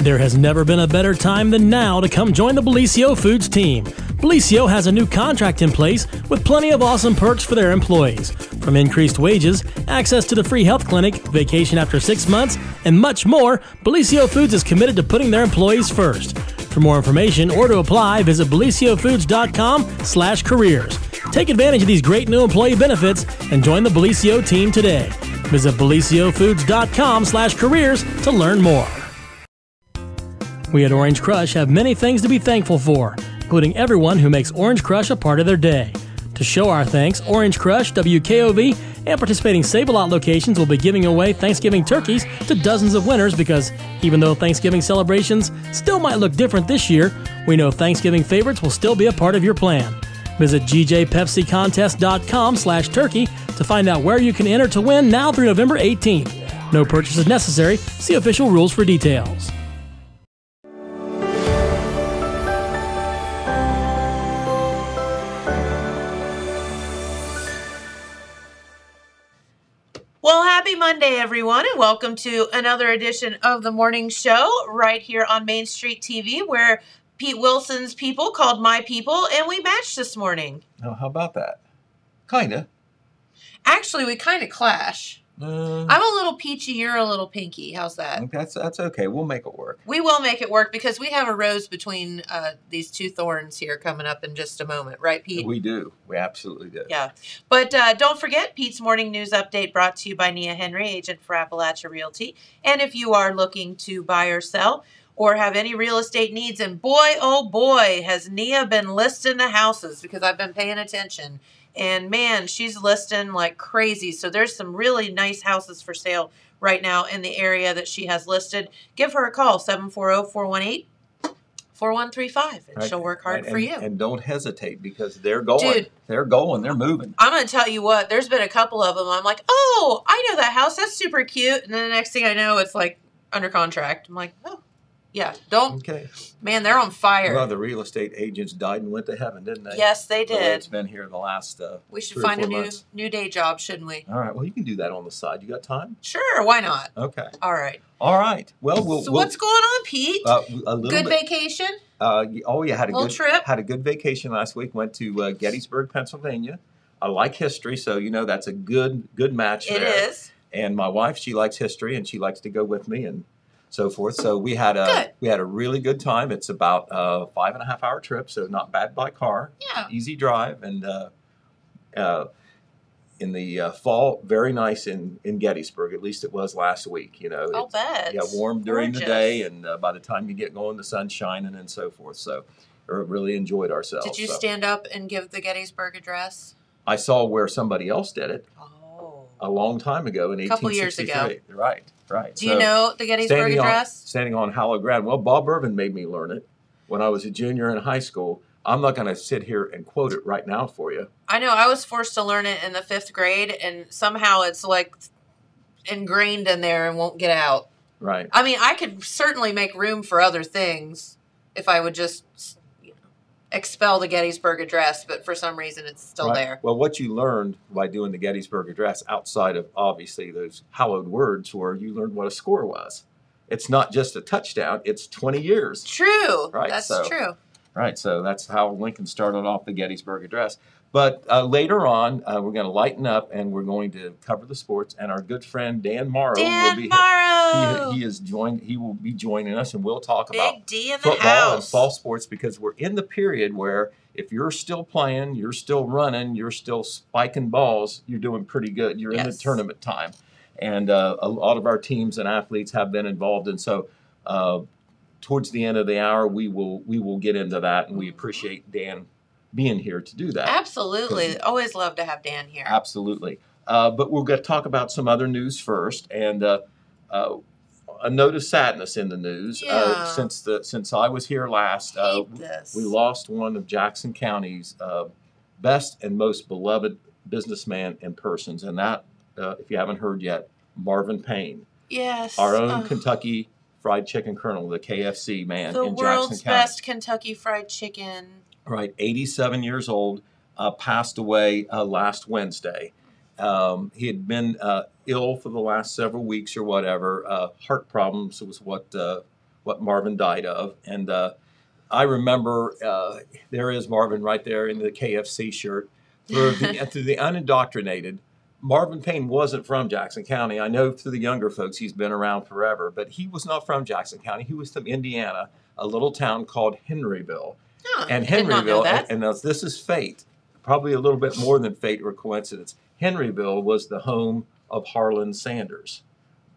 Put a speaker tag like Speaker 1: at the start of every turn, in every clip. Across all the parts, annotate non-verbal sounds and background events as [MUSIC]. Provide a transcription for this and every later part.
Speaker 1: There has never been a better time than now to come join the Bellisio Foods team. Bellisio has a new contract in place with plenty of awesome perks for their employees. From increased wages, access to the free health clinic, vacation after six months, and much more, Bellisio Foods is committed to putting their employees first. For more information or to apply, visit bellisiofoods.com slash careers. Take advantage of these great new employee benefits and join the Bellisio team today. Visit bellisiofoods.com slash careers to learn more. We at Orange Crush have many things to be thankful for, including everyone who makes Orange Crush a part of their day. To show our thanks, Orange Crush, WKOV, and participating Save a Lot locations will be giving away Thanksgiving turkeys to dozens of winners because even though Thanksgiving celebrations still might look different this year, we know Thanksgiving favorites will still be a part of your plan. Visit gjpepsicontest.com slash turkey to find out where you can enter to win now through November 18th. No purchase is necessary. See official rules for details.
Speaker 2: Monday, everyone, and welcome to another edition of the morning show right here on Main Street TV, where Pete Wilson's people called my people, and we matched this morning.
Speaker 3: Oh, how about that? Kinda.
Speaker 2: Actually, we kind of clash.
Speaker 3: Uh,
Speaker 2: I'm a little peachy, you're a little pinky. How's that?
Speaker 3: that's that's okay. We'll make it work.
Speaker 2: We will make it work because we have a rose between uh, these two thorns here coming up in just a moment, right, Pete?
Speaker 3: We do. We absolutely do.
Speaker 2: Yeah. But uh, don't forget Pete's Morning News Update brought to you by Nia Henry, agent for Appalachia Realty. And if you are looking to buy or sell or have any real estate needs, and boy, oh boy, has Nia been listing the houses because I've been paying attention. And man, she's listing like crazy. So there's some really nice houses for sale right now in the area that she has listed. Give her a call, 740 418 4135, and
Speaker 3: Right,
Speaker 2: she'll work hard
Speaker 3: right,
Speaker 2: for
Speaker 3: and,
Speaker 2: you.
Speaker 3: And don't hesitate because they're going.
Speaker 2: Dude.
Speaker 3: They're going. They're moving.
Speaker 2: I'm gonna tell you what. There's been a couple of them. I'm like, oh, I know that house. That's super cute. And then the next thing I know, it's like under contract. I'm like, oh, yeah. Don't,
Speaker 3: Okay.
Speaker 2: man. They're on fire.
Speaker 3: Well, the real estate agents died and went to heaven, didn't they?
Speaker 2: yes, they
Speaker 3: The
Speaker 2: did.
Speaker 3: It's been here the last. Uh,
Speaker 2: We should find a new
Speaker 3: months.
Speaker 2: new day job, shouldn't we?
Speaker 3: All right. Well, you can do that on the side. You got time?
Speaker 2: Sure. Why not?
Speaker 3: Okay.
Speaker 2: All right.
Speaker 3: All right. Well, we'll.
Speaker 2: so
Speaker 3: we'll
Speaker 2: what's going on, Pete?
Speaker 3: uh, a little
Speaker 2: Good
Speaker 3: bit.
Speaker 2: vacation.
Speaker 3: Uh, oh yeah, had a
Speaker 2: Little
Speaker 3: good
Speaker 2: trip?
Speaker 3: Had a good vacation last week. Went to uh, Gettysburg, Pennsylvania. I like history, so you know that's a good good match
Speaker 2: It
Speaker 3: there.
Speaker 2: is.
Speaker 3: And my wife, she likes history, and she likes to go with me and so forth. So we had a
Speaker 2: Good.
Speaker 3: we had a really good time. It's about a five and a half hour trip, so not bad by car.
Speaker 2: Yeah.
Speaker 3: Easy drive, and uh, uh, in the uh, fall, very nice in in Gettysburg. At least it was last week. You know,
Speaker 2: I'll bet.
Speaker 3: yeah, warm during the day, and uh, by the time you get going, the sun's shining and so forth. So, we really enjoyed ourselves.
Speaker 2: Did you
Speaker 3: So,
Speaker 2: stand up and give the Gettysburg Address?
Speaker 3: I saw where somebody else did it
Speaker 2: Oh.
Speaker 3: A long time ago in
Speaker 2: Couple years ago.
Speaker 3: 1863. Right, right.
Speaker 2: Do you know the Gettysburg
Speaker 3: standing on,
Speaker 2: Address?
Speaker 3: standing on Hollow Ground. Well, Bob Irvin made me learn it when I was a junior in high school. I'm not going to sit here and quote it right now for you.
Speaker 2: I know I was forced to learn it in the fifth grade, and somehow it's like ingrained in there and won't get out.
Speaker 3: Right.
Speaker 2: I mean, I could certainly make room for other things if I would just expel the Gettysburg Address, but for some reason it's still
Speaker 3: right.
Speaker 2: there.
Speaker 3: Well, what you learned by doing the Gettysburg Address, outside of obviously those hallowed words, were you learned what a score was. It's not just a touchdown; it's 20 years.
Speaker 2: True.
Speaker 3: Right,
Speaker 2: That's
Speaker 3: so-
Speaker 2: true.
Speaker 3: Right. So that's how Lincoln started off the Gettysburg Address. But uh, later on, uh, we're going to lighten up and we're going to cover the sports. And our good friend Dan Morrow will
Speaker 2: Dan
Speaker 3: be
Speaker 2: Morrow.
Speaker 3: here. He, he is joined. He will be joining us, and we'll talk about
Speaker 2: Big D in the
Speaker 3: football and fall sports because we're in the period where if you're still playing, you're still running, you're still spiking balls, you're doing pretty good. You're in the tournament time, and uh, a lot of our teams and athletes have been involved, and so. Uh, towards the end of the hour, we will we will get into that, and we appreciate Dan being here to do that.
Speaker 2: Absolutely. Always love to have Dan here.
Speaker 3: Absolutely. Uh, but we're going to talk about some other news first, and uh, uh, a note of sadness in the news.
Speaker 2: Yeah.
Speaker 3: Uh, since the since I was here last, uh, we lost one of Jackson County's uh, best and most beloved businessman and persons, and that, uh, if you haven't heard yet, Marvin Payne,
Speaker 2: Yes.
Speaker 3: our own
Speaker 2: Ugh.
Speaker 3: Kentucky Fried Chicken Colonel, the KFC man
Speaker 2: the
Speaker 3: in Jackson County.
Speaker 2: best Kentucky Fried Chicken.
Speaker 3: Right, 87 years old, uh, passed away uh, last Wednesday. Um, he had been uh, ill for the last several weeks or whatever. Uh, heart problems was what uh, what Marvin died of. And uh, I remember uh, there is Marvin right there in the KFC shirt. For the, [LAUGHS] to the unindoctrinated, Marvin Payne wasn't from Jackson County. I know to the younger folks, he's been around forever, but he was not from Jackson County. He was from Indiana, a little town called Henryville.
Speaker 2: Huh,
Speaker 3: And
Speaker 2: did not know
Speaker 3: Henryville, and, and now this is fate, probably a little bit more than fate or coincidence. Henryville was the home of Harlan Sanders,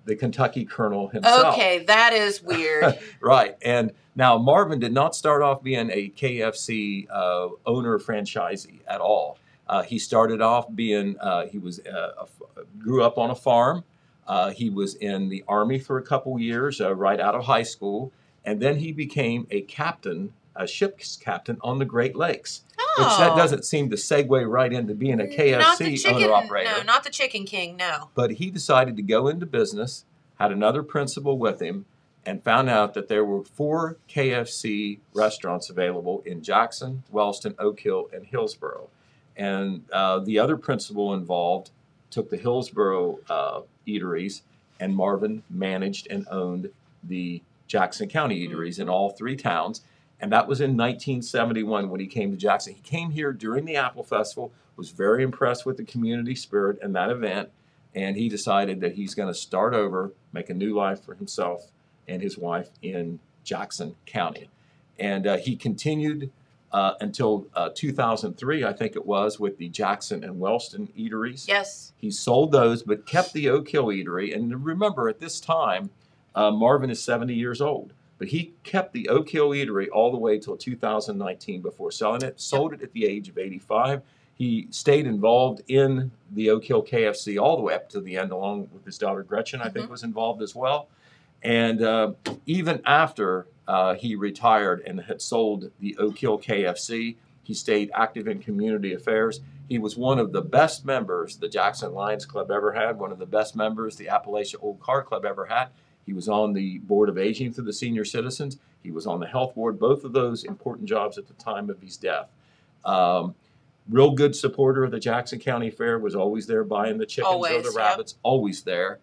Speaker 3: the Kentucky colonel himself.
Speaker 2: okay, that is [LAUGHS] weird.
Speaker 3: Right. And now Marvin did not start off being a KFC uh, owner franchisee at all. Uh, he started off being, uh, he was, uh, a grew up on a farm. Uh, he was in the Army for a couple years, uh, right out of high school. And then he became a captain, a ship's captain on the Great Lakes, which that
Speaker 2: Oh.
Speaker 3: doesn't seem to segue right into being a KFC
Speaker 2: chicken,
Speaker 3: owner operator
Speaker 2: No, not the Chicken King. No.
Speaker 3: but he decided to go into business, had another principal with him, and found out that there were four KFC restaurants available in Jackson, Wellston, Oak Hill, and Hillsboro. And uh, the other principal involved took the Hillsboro uh, eateries, and Marvin managed and owned the Jackson County eateries in all three towns. And that was in 1971 when he came to Jackson. He came here during the Apple Festival, was very impressed with the community spirit and that event, and he decided that he's going to start over, make a new life for himself and his wife in Jackson County. And uh, he continued uh, until uh, 2003, I think it was, with the Jackson and Wellston eateries.
Speaker 2: Yes.
Speaker 3: He sold those, but kept the Oak Hill Eatery. And remember, at this time, uh, Marvin is 70 years old, but he kept the Oak Hill Eatery all the way till 2019 before selling it. Sold it at the age of 85. He stayed involved in the Oak Hill KFC all the way up to the end, along with his daughter Gretchen. I think
Speaker 2: Mhm.
Speaker 3: was involved as well. And uh, even after uh, he retired and had sold the Oak Hill KFC, he stayed active in community affairs. He was one of the best members the Jackson Lions Club ever had, one of the best members the Appalachia Old Car Club ever had. He was on the Board of Aging for the senior citizens. He was on the health board, both of those important jobs at the time of his death. Um, real good supporter of the Jackson County Fair, was always there buying the chickens or
Speaker 2: Always,
Speaker 3: the
Speaker 2: yep.
Speaker 3: rabbits, always there.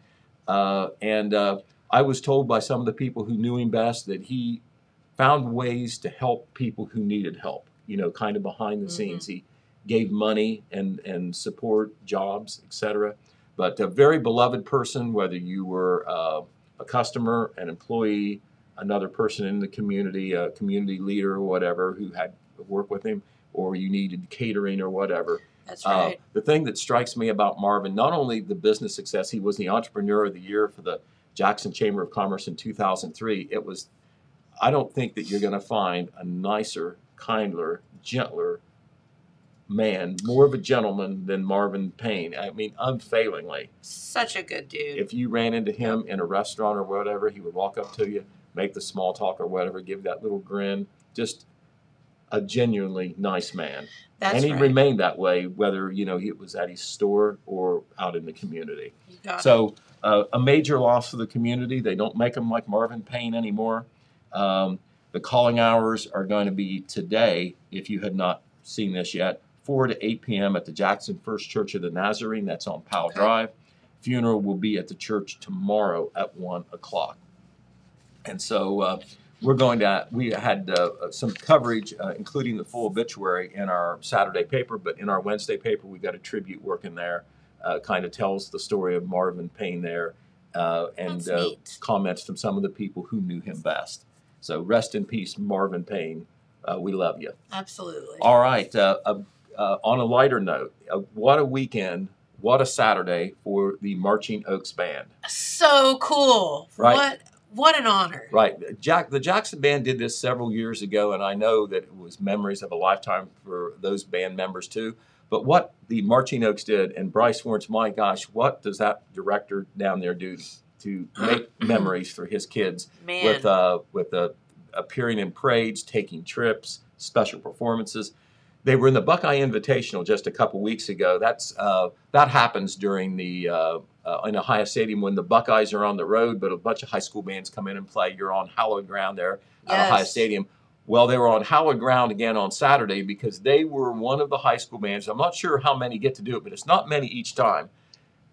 Speaker 3: Uh, and uh, I was told by some of the people who knew him best that he found ways to help people who needed help, you know, kind of behind the
Speaker 2: Mhm.
Speaker 3: scenes. He gave money and, and support, jobs, etc. But a very beloved person, whether you were uh, a customer, an employee, another person in the community, a community leader or whatever who had work with him, or you needed catering or whatever.
Speaker 2: That's
Speaker 3: Uh,
Speaker 2: right.
Speaker 3: the thing that strikes me about Marvin, not only the business success, he was the entrepreneur of the year for the Jackson Chamber of Commerce in 2003. It was, I don't think that you're going to find a nicer, kinder, gentler man, more of a gentleman than Marvin Payne. I mean, unfailingly.
Speaker 2: Such a good dude.
Speaker 3: If you ran into him in a restaurant or whatever, he would walk up to you, make the small talk or whatever, give that little grin. Just a genuinely nice man
Speaker 2: That's
Speaker 3: and he
Speaker 2: right.
Speaker 3: remained that way, whether you know he was at his store or out in the community.
Speaker 2: You got it.
Speaker 3: So uh, a major loss for the community. They don't make them like Marvin Payne anymore. Um, the calling hours are going to be today. If you had not seen this yet, 4 to 8 p.m. at the Jackson First Church of the Nazarene. That's on Powell
Speaker 2: Okay.
Speaker 3: Drive. Funeral will be at the church tomorrow at 1 o'clock. And so uh, we're going to, we had uh, some coverage, uh, including the full obituary in our Saturday paper, but in our Wednesday paper, we got a tribute work in there. Uh, kind of tells the story of Marvin Payne there uh, and uh, comments from some of the people who knew him best. So rest in peace, Marvin Payne. Uh, we love you.
Speaker 2: Absolutely.
Speaker 3: All right. Uh, uh, uh, on a lighter note, uh, what a weekend, what a Saturday for the Marching Oaks Band.
Speaker 2: So cool.
Speaker 3: Right.
Speaker 2: What what an honor.
Speaker 3: Right. Jack, the Jackson Band did this several years ago, and I know that it was memories of a lifetime for those band members too. But what the Marching Oaks did, and Bryce Warrens, my gosh, what does that director down there do to make [CLEARS THROAT] memories for his kids
Speaker 2: Man.
Speaker 3: with uh, with uh, appearing in parades, taking trips, special performances. They were in the Buckeye Invitational just a couple weeks ago. That's uh, that happens during the uh, uh, in Ohio Stadium when the Buckeyes are on the road, but a bunch of high school bands come in and play. You're on hallowed ground there at Ohio Stadium. Well, they were on hallowed ground again on Saturday because they were one of the high school bands. I'm not sure how many get to do it, but it's not many each time.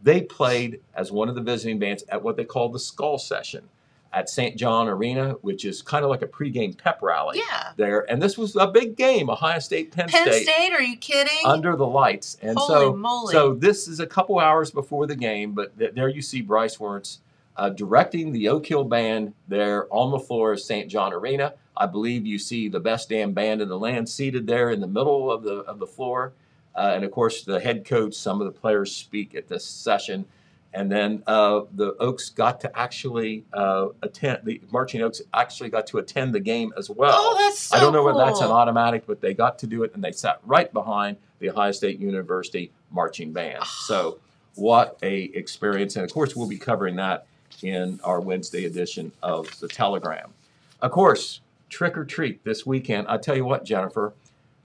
Speaker 3: They played as one of the visiting bands at what they call the Skull Session. At St. John Arena, which is kind of like a pregame pep rally
Speaker 2: Yeah.
Speaker 3: there. And this was a big game, Ohio State, Penn, State.
Speaker 2: Penn State, are you kidding?
Speaker 3: under the lights. And
Speaker 2: Holy
Speaker 3: so,
Speaker 2: moly.
Speaker 3: so this is a couple hours before the game, but th- there you see Bryce Wertz uh, directing the Oak Hill Band there on the floor of St. John Arena. I believe you see the best damn band in the land seated there in the middle of the of the floor, uh, and of course the head coach. Some of the players speak at this session, and then uh, the Oaks got to actually uh, attend. The Marching Oaks actually got to attend the game as well.
Speaker 2: oh, that's so
Speaker 3: I don't know whether that's an automatic, but they got to do it, and they sat right behind the Ohio State University marching band.
Speaker 2: Ah.
Speaker 3: so, what a experience! And of course, we'll be covering that in our Wednesday edition of the Telegram. Of course, trick or treat this weekend. I tell you what, Jennifer,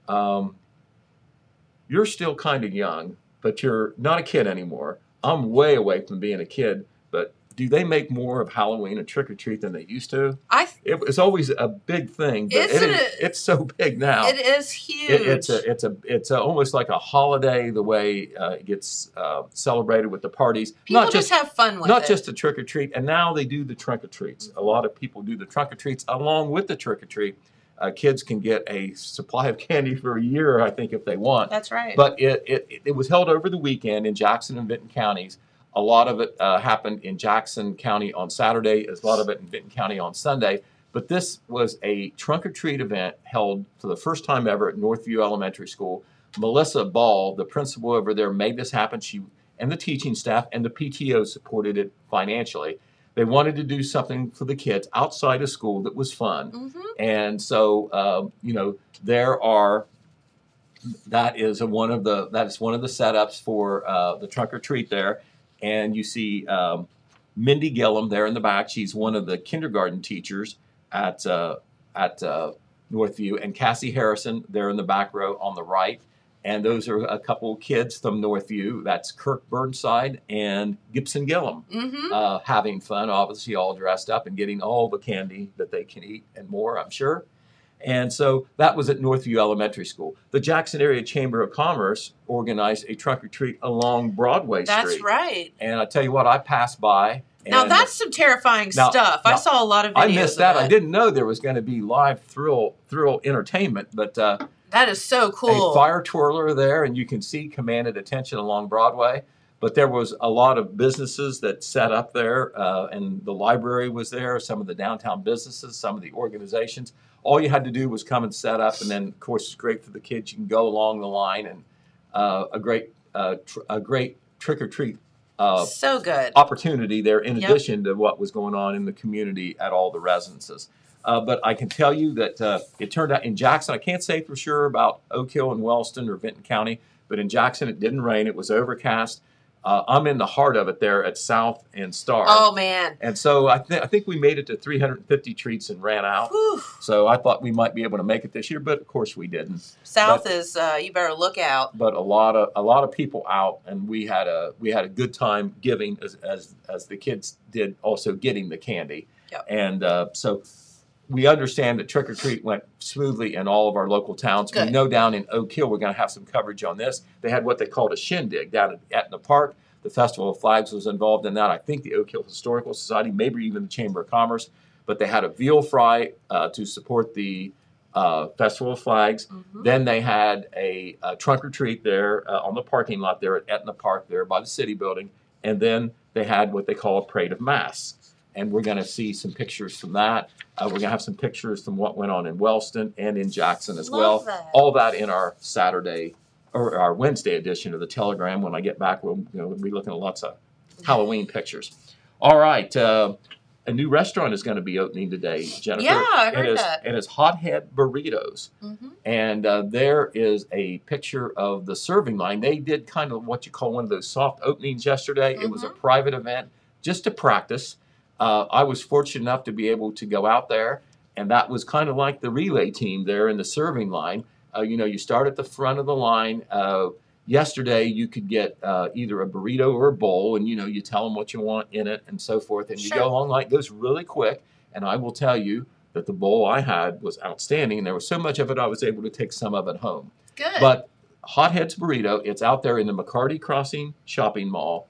Speaker 3: um, you're still kind of young, but you're not a kid anymore. I'm way away from being a kid, but do they make more of Halloween and trick or treat than they used to?
Speaker 2: I
Speaker 3: It was always a big thing, but
Speaker 2: Isn't
Speaker 3: it is,
Speaker 2: it?
Speaker 3: it's so big now.
Speaker 2: it is huge.
Speaker 3: It- it's a it's a it's a, almost like a holiday the way uh, it gets uh, celebrated with the parties.
Speaker 2: People
Speaker 3: not
Speaker 2: just,
Speaker 3: just
Speaker 2: have fun with it.
Speaker 3: not just the trick or treat, and now they do the trunk or treats. A lot of people do the trunk or treats along with the trick or treat. Uh, kids can get a supply of [LAUGHS] candy for a year, I think, if they want.
Speaker 2: That's right.
Speaker 3: But it, it, it was held over the weekend in Jackson and Vinton counties. A lot of it uh, happened in Jackson County on Saturday, a lot of it in Vinton County on Sunday. But this was a trunk or treat event held for the first time ever at Northview Elementary School. Melissa Ball, the principal over there, made this happen. She and the teaching staff and the PTO supported it financially. They wanted to do something for the kids outside of school that was fun.
Speaker 2: hmm
Speaker 3: And so, um, you know, there are. That is a, one of the that is one of the setups for uh, the trunk or treat there, and you see um, Mindy Gillum there in the back. She's one of the kindergarten teachers at uh, at uh, Northview, and Cassie Harrison there in the back row on the right. And those are a couple kids from Northview. That's Kirk Burnside and Gibson Gillum
Speaker 2: hmm
Speaker 3: uh, having fun, obviously all dressed up and getting all the candy that they can eat and more, I'm sure. And so that was at Northview Elementary School. The Jackson Area Chamber of Commerce organized a trunk retreat along Broadway
Speaker 2: That's
Speaker 3: Street.
Speaker 2: right.
Speaker 3: And I tell you what, I passed by. And
Speaker 2: Now that's some terrifying
Speaker 3: Now-
Speaker 2: stuff. I saw a lot of videos.
Speaker 3: I missed
Speaker 2: of
Speaker 3: that. I didn't know there was going to be live thrill thrill entertainment, but uh,
Speaker 2: That is so cool.
Speaker 3: a fire twirler there, and you can see commanded attention along Broadway. But there was a lot of businesses that set up there, uh, and the library was there. Some of the downtown businesses, some of the organizations. All you had to do was come and set up, and then of course it's great for the kids. You can go along the line, and uh, a great uh, tr- a great trick or treat uh,
Speaker 2: so good.
Speaker 3: opportunity there in
Speaker 2: Yep.
Speaker 3: addition to what was going on in the community at all the residences. Uh, but I can tell you that uh, it turned out in Jackson, I can't say for sure about Oak Hill and Wellston or Vinton County, but in Jackson it didn't rain. It was overcast. Uh, I'm in the heart of it there at South and Star.
Speaker 2: Oh man.
Speaker 3: And so I, th- I think we made it to 350 treats and ran out.
Speaker 2: Whew.
Speaker 3: So I thought we might be able to make it this year, but of course we didn't
Speaker 2: South is uh, you better look out.
Speaker 3: but a lot of a lot of people out, and we had a we had a good time giving as as, as the kids did, also getting the candy.
Speaker 2: Yep.
Speaker 3: And uh, so we understand that trick or treat went smoothly in all of our local towns. We know down in Oak Hill we're going to have some coverage on this. They had what they called a shindig down at Etna Park. The Festival of Flags was involved in that. I think the Oak Hill Historical Society, maybe even the Chamber of Commerce. But they had a veal fry uh, to support the uh, Festival of Flags.
Speaker 2: Mhm.
Speaker 3: Then they had a, a trunk or treat there uh, on the parking lot there at Etna Park there by the city building. And then they had what they call a parade of masks. And we're going to see some pictures from that. Uh, we're going to have some pictures from what went on in Wellston and in Jackson as
Speaker 2: Love
Speaker 3: well.
Speaker 2: that.
Speaker 3: All that in our Saturday or our Wednesday edition of the Telegram. When I get back, we'll, you know, we'll be looking at lots of Halloween pictures. All right. Uh, a new restaurant is going to be opening today, Jennifer.
Speaker 2: Yeah, I heard
Speaker 3: it is,
Speaker 2: that.
Speaker 3: It is Hothead Burritos
Speaker 2: Mhm.
Speaker 3: and uh, there is a picture of the serving line. They did kind of what you call one of those soft openings yesterday. It was a
Speaker 2: Mhm.
Speaker 3: private event just to practice. Uh, I was fortunate enough to be able to go out there, and that was kind of like the relay team there in the serving line. Uh, you know, you start at the front of the line. Uh, yesterday, you could get uh, either a burrito or a bowl, and you know, you tell them what you want in it and so forth, and you
Speaker 2: Sure.
Speaker 3: go along like it goes really quick. And I will tell you that the bowl I had was outstanding, and there was so much of it I was able to take some of it home.
Speaker 2: Good.
Speaker 3: But Hotheads Burrito, it's out there in the McCarty Crossing Shopping Mall.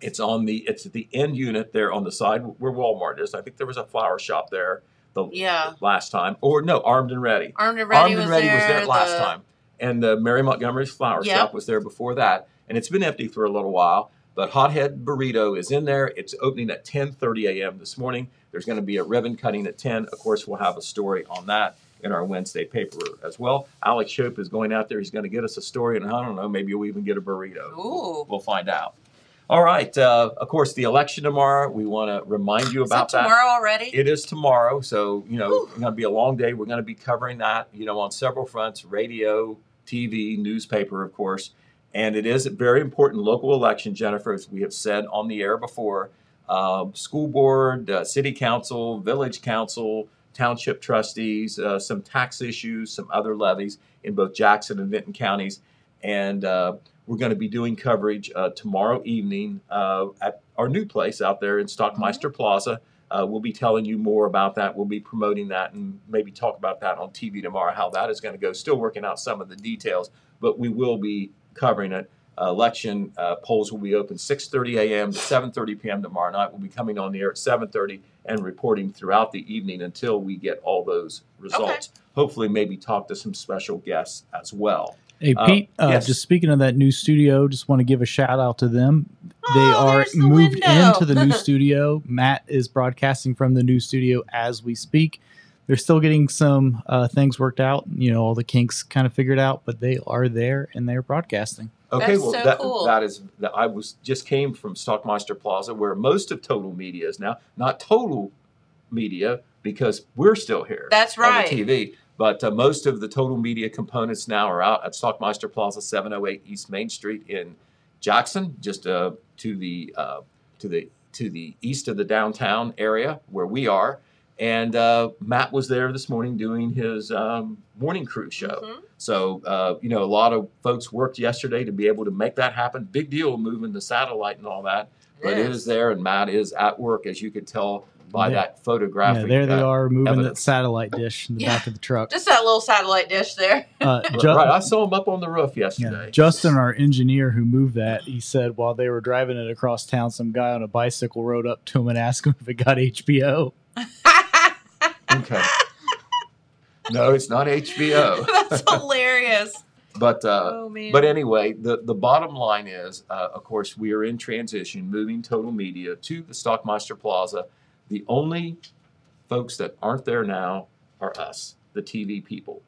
Speaker 3: It's on the it's at the end unit there on the side where Walmart is. I think there was a flower shop there the
Speaker 2: Yeah.
Speaker 3: last time. Or no, Armed and Ready.
Speaker 2: Armed and Ready,
Speaker 3: Armed
Speaker 2: was,
Speaker 3: and Ready
Speaker 2: there,
Speaker 3: was there last
Speaker 2: the-
Speaker 3: time. And the Mary Montgomery's flower
Speaker 2: Yep.
Speaker 3: shop was there before that. And it's been empty for a little while. But Hothead Burrito is in there. It's opening at 10:30 a.m. this morning. There's going to be a ribbon cutting at 10. Of course, we'll have a story on that in our Wednesday paper as well. Alex Shope is going out there. He's going to get us a story, and I don't know, maybe we'll even get a burrito.
Speaker 2: Ooh.
Speaker 3: We'll find out. All right. Uh, of course, the election tomorrow. We want to remind you about
Speaker 2: that
Speaker 3: that.
Speaker 2: tomorrow already?
Speaker 3: It is tomorrow, so you know
Speaker 2: Whew.
Speaker 3: it's going to be a long day. We're going to be covering that, you know, on several fronts: radio, TV, newspaper, of course. And it is a very important local election, Jennifer, as we have said on the air before. Um, school board, uh, city council, village council, township trustees, uh, some tax issues, some other levies in both Jackson and Vinton counties, and uh, we're going to be doing coverage uh, tomorrow evening uh, at our new place out there in Stockmeister Plaza. Uh, we'll be telling you more about that. We'll be promoting that and maybe talk about that on TV tomorrow, how that is going to go. Still working out some of the details, but we will be covering it. Uh, election uh, polls will be open 6:30 a.m. to 7:30 p.m. tomorrow night. We'll be coming on the air at 7:30 and reporting throughout the evening until we get all those results. Hopefully, maybe talk to some special guests as well.
Speaker 4: Hey
Speaker 3: Uh,
Speaker 4: Pete, uh,
Speaker 3: yes.
Speaker 4: just speaking of that new studio, just want to give a shout out to them.
Speaker 2: Oh,
Speaker 4: they are
Speaker 2: the
Speaker 4: moved
Speaker 2: window.
Speaker 4: into the new [LAUGHS] studio. Matt is broadcasting from the new studio as we speak. They're still getting some uh, things worked out, you know, all the kinks kind of figured out, but they are there and they're broadcasting.
Speaker 3: Okay,
Speaker 2: That's
Speaker 3: well,
Speaker 2: so
Speaker 3: that,
Speaker 2: cool.
Speaker 3: that is that I was just came from Stockmeister Plaza, where most of Total Media is now. Not Total Media because we're still here.
Speaker 2: That's right.
Speaker 3: On the TV, but uh, most of the Total Media components now are out at Stockmeister Plaza, 708 East Main Street in Jackson, just uh, to the uh, to the to the east of the downtown area where we are. And uh, Matt was there this morning doing his um, morning crew show.
Speaker 2: Mhm.
Speaker 3: So, uh, you know, a lot of folks worked yesterday to be able to make that happen. Big deal moving the satellite and all that. But it is there, and Matt is at work, as you could tell by
Speaker 4: Yeah.
Speaker 3: that
Speaker 4: Yeah,
Speaker 3: photographic.
Speaker 4: there they are moving that satellite dish in the
Speaker 2: Yeah.
Speaker 4: back of the truck.
Speaker 2: Just that little satellite dish there.
Speaker 4: Uh, [LAUGHS]
Speaker 3: r- right, I saw him up on the roof
Speaker 4: yeah,
Speaker 3: yesterday.
Speaker 4: Justin, our engineer who moved that, he said while they were driving it across town, some guy on a bicycle rode up to him and asked him [LAUGHS] if it got HBO. [LAUGHS]
Speaker 3: Okay. no, it's not HBO.
Speaker 2: That's hilarious.
Speaker 3: But uh,
Speaker 2: oh.
Speaker 3: But anyway, the, the bottom line is, uh, of course, we are in transition, moving Total Media to the Stockmeister Plaza. The only folks that aren't there now are us, the TV people.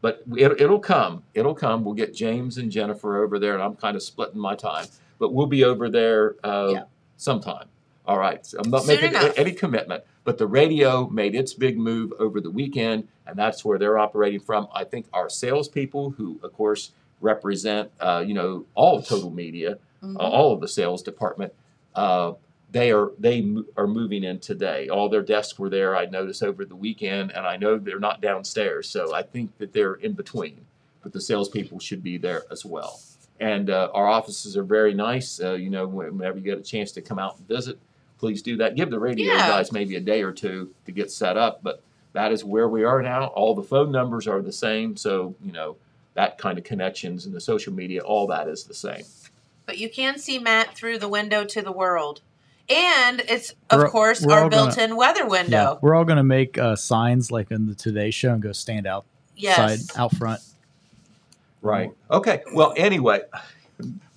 Speaker 3: But it, it'll come. It'll come. We'll get James and Jennifer over there, and I'm kind of splitting my time. But we'll be over there uh,
Speaker 2: Yeah.
Speaker 3: sometime. All right. So I'm not
Speaker 2: Soon
Speaker 3: making
Speaker 2: enough.
Speaker 3: any commitment. But the radio made its big move over the weekend, and that's where they're operating from. I think our salespeople, who of course represent, uh, you know, all of Total Media,
Speaker 2: Mhm.
Speaker 3: uh, all of the sales department, uh, they are they are moving in today. All their desks were there. I noticed over the weekend, and I know they're not downstairs, so I think that they're in between. But the salespeople should be there as well. And uh, our offices are very nice. Uh, you know, whenever you get a chance to come out and visit, please do that. Give the radio
Speaker 2: Yeah.
Speaker 3: guys maybe a day or two to get set up, but that is where we are now. All the phone numbers are the same, so you know that kind of connections and the social media, all that is the same.
Speaker 2: But you can see Matt through the window to the world. And it's, of
Speaker 4: We're-
Speaker 2: course,
Speaker 4: we're
Speaker 2: our
Speaker 4: all gonna-
Speaker 2: built in weather
Speaker 4: Yeah,
Speaker 2: window.
Speaker 4: we're all going to make uh, signs like in the Today Show and go stand outside
Speaker 2: Yes.
Speaker 4: out front.
Speaker 3: Right. Okay. Well, anyway,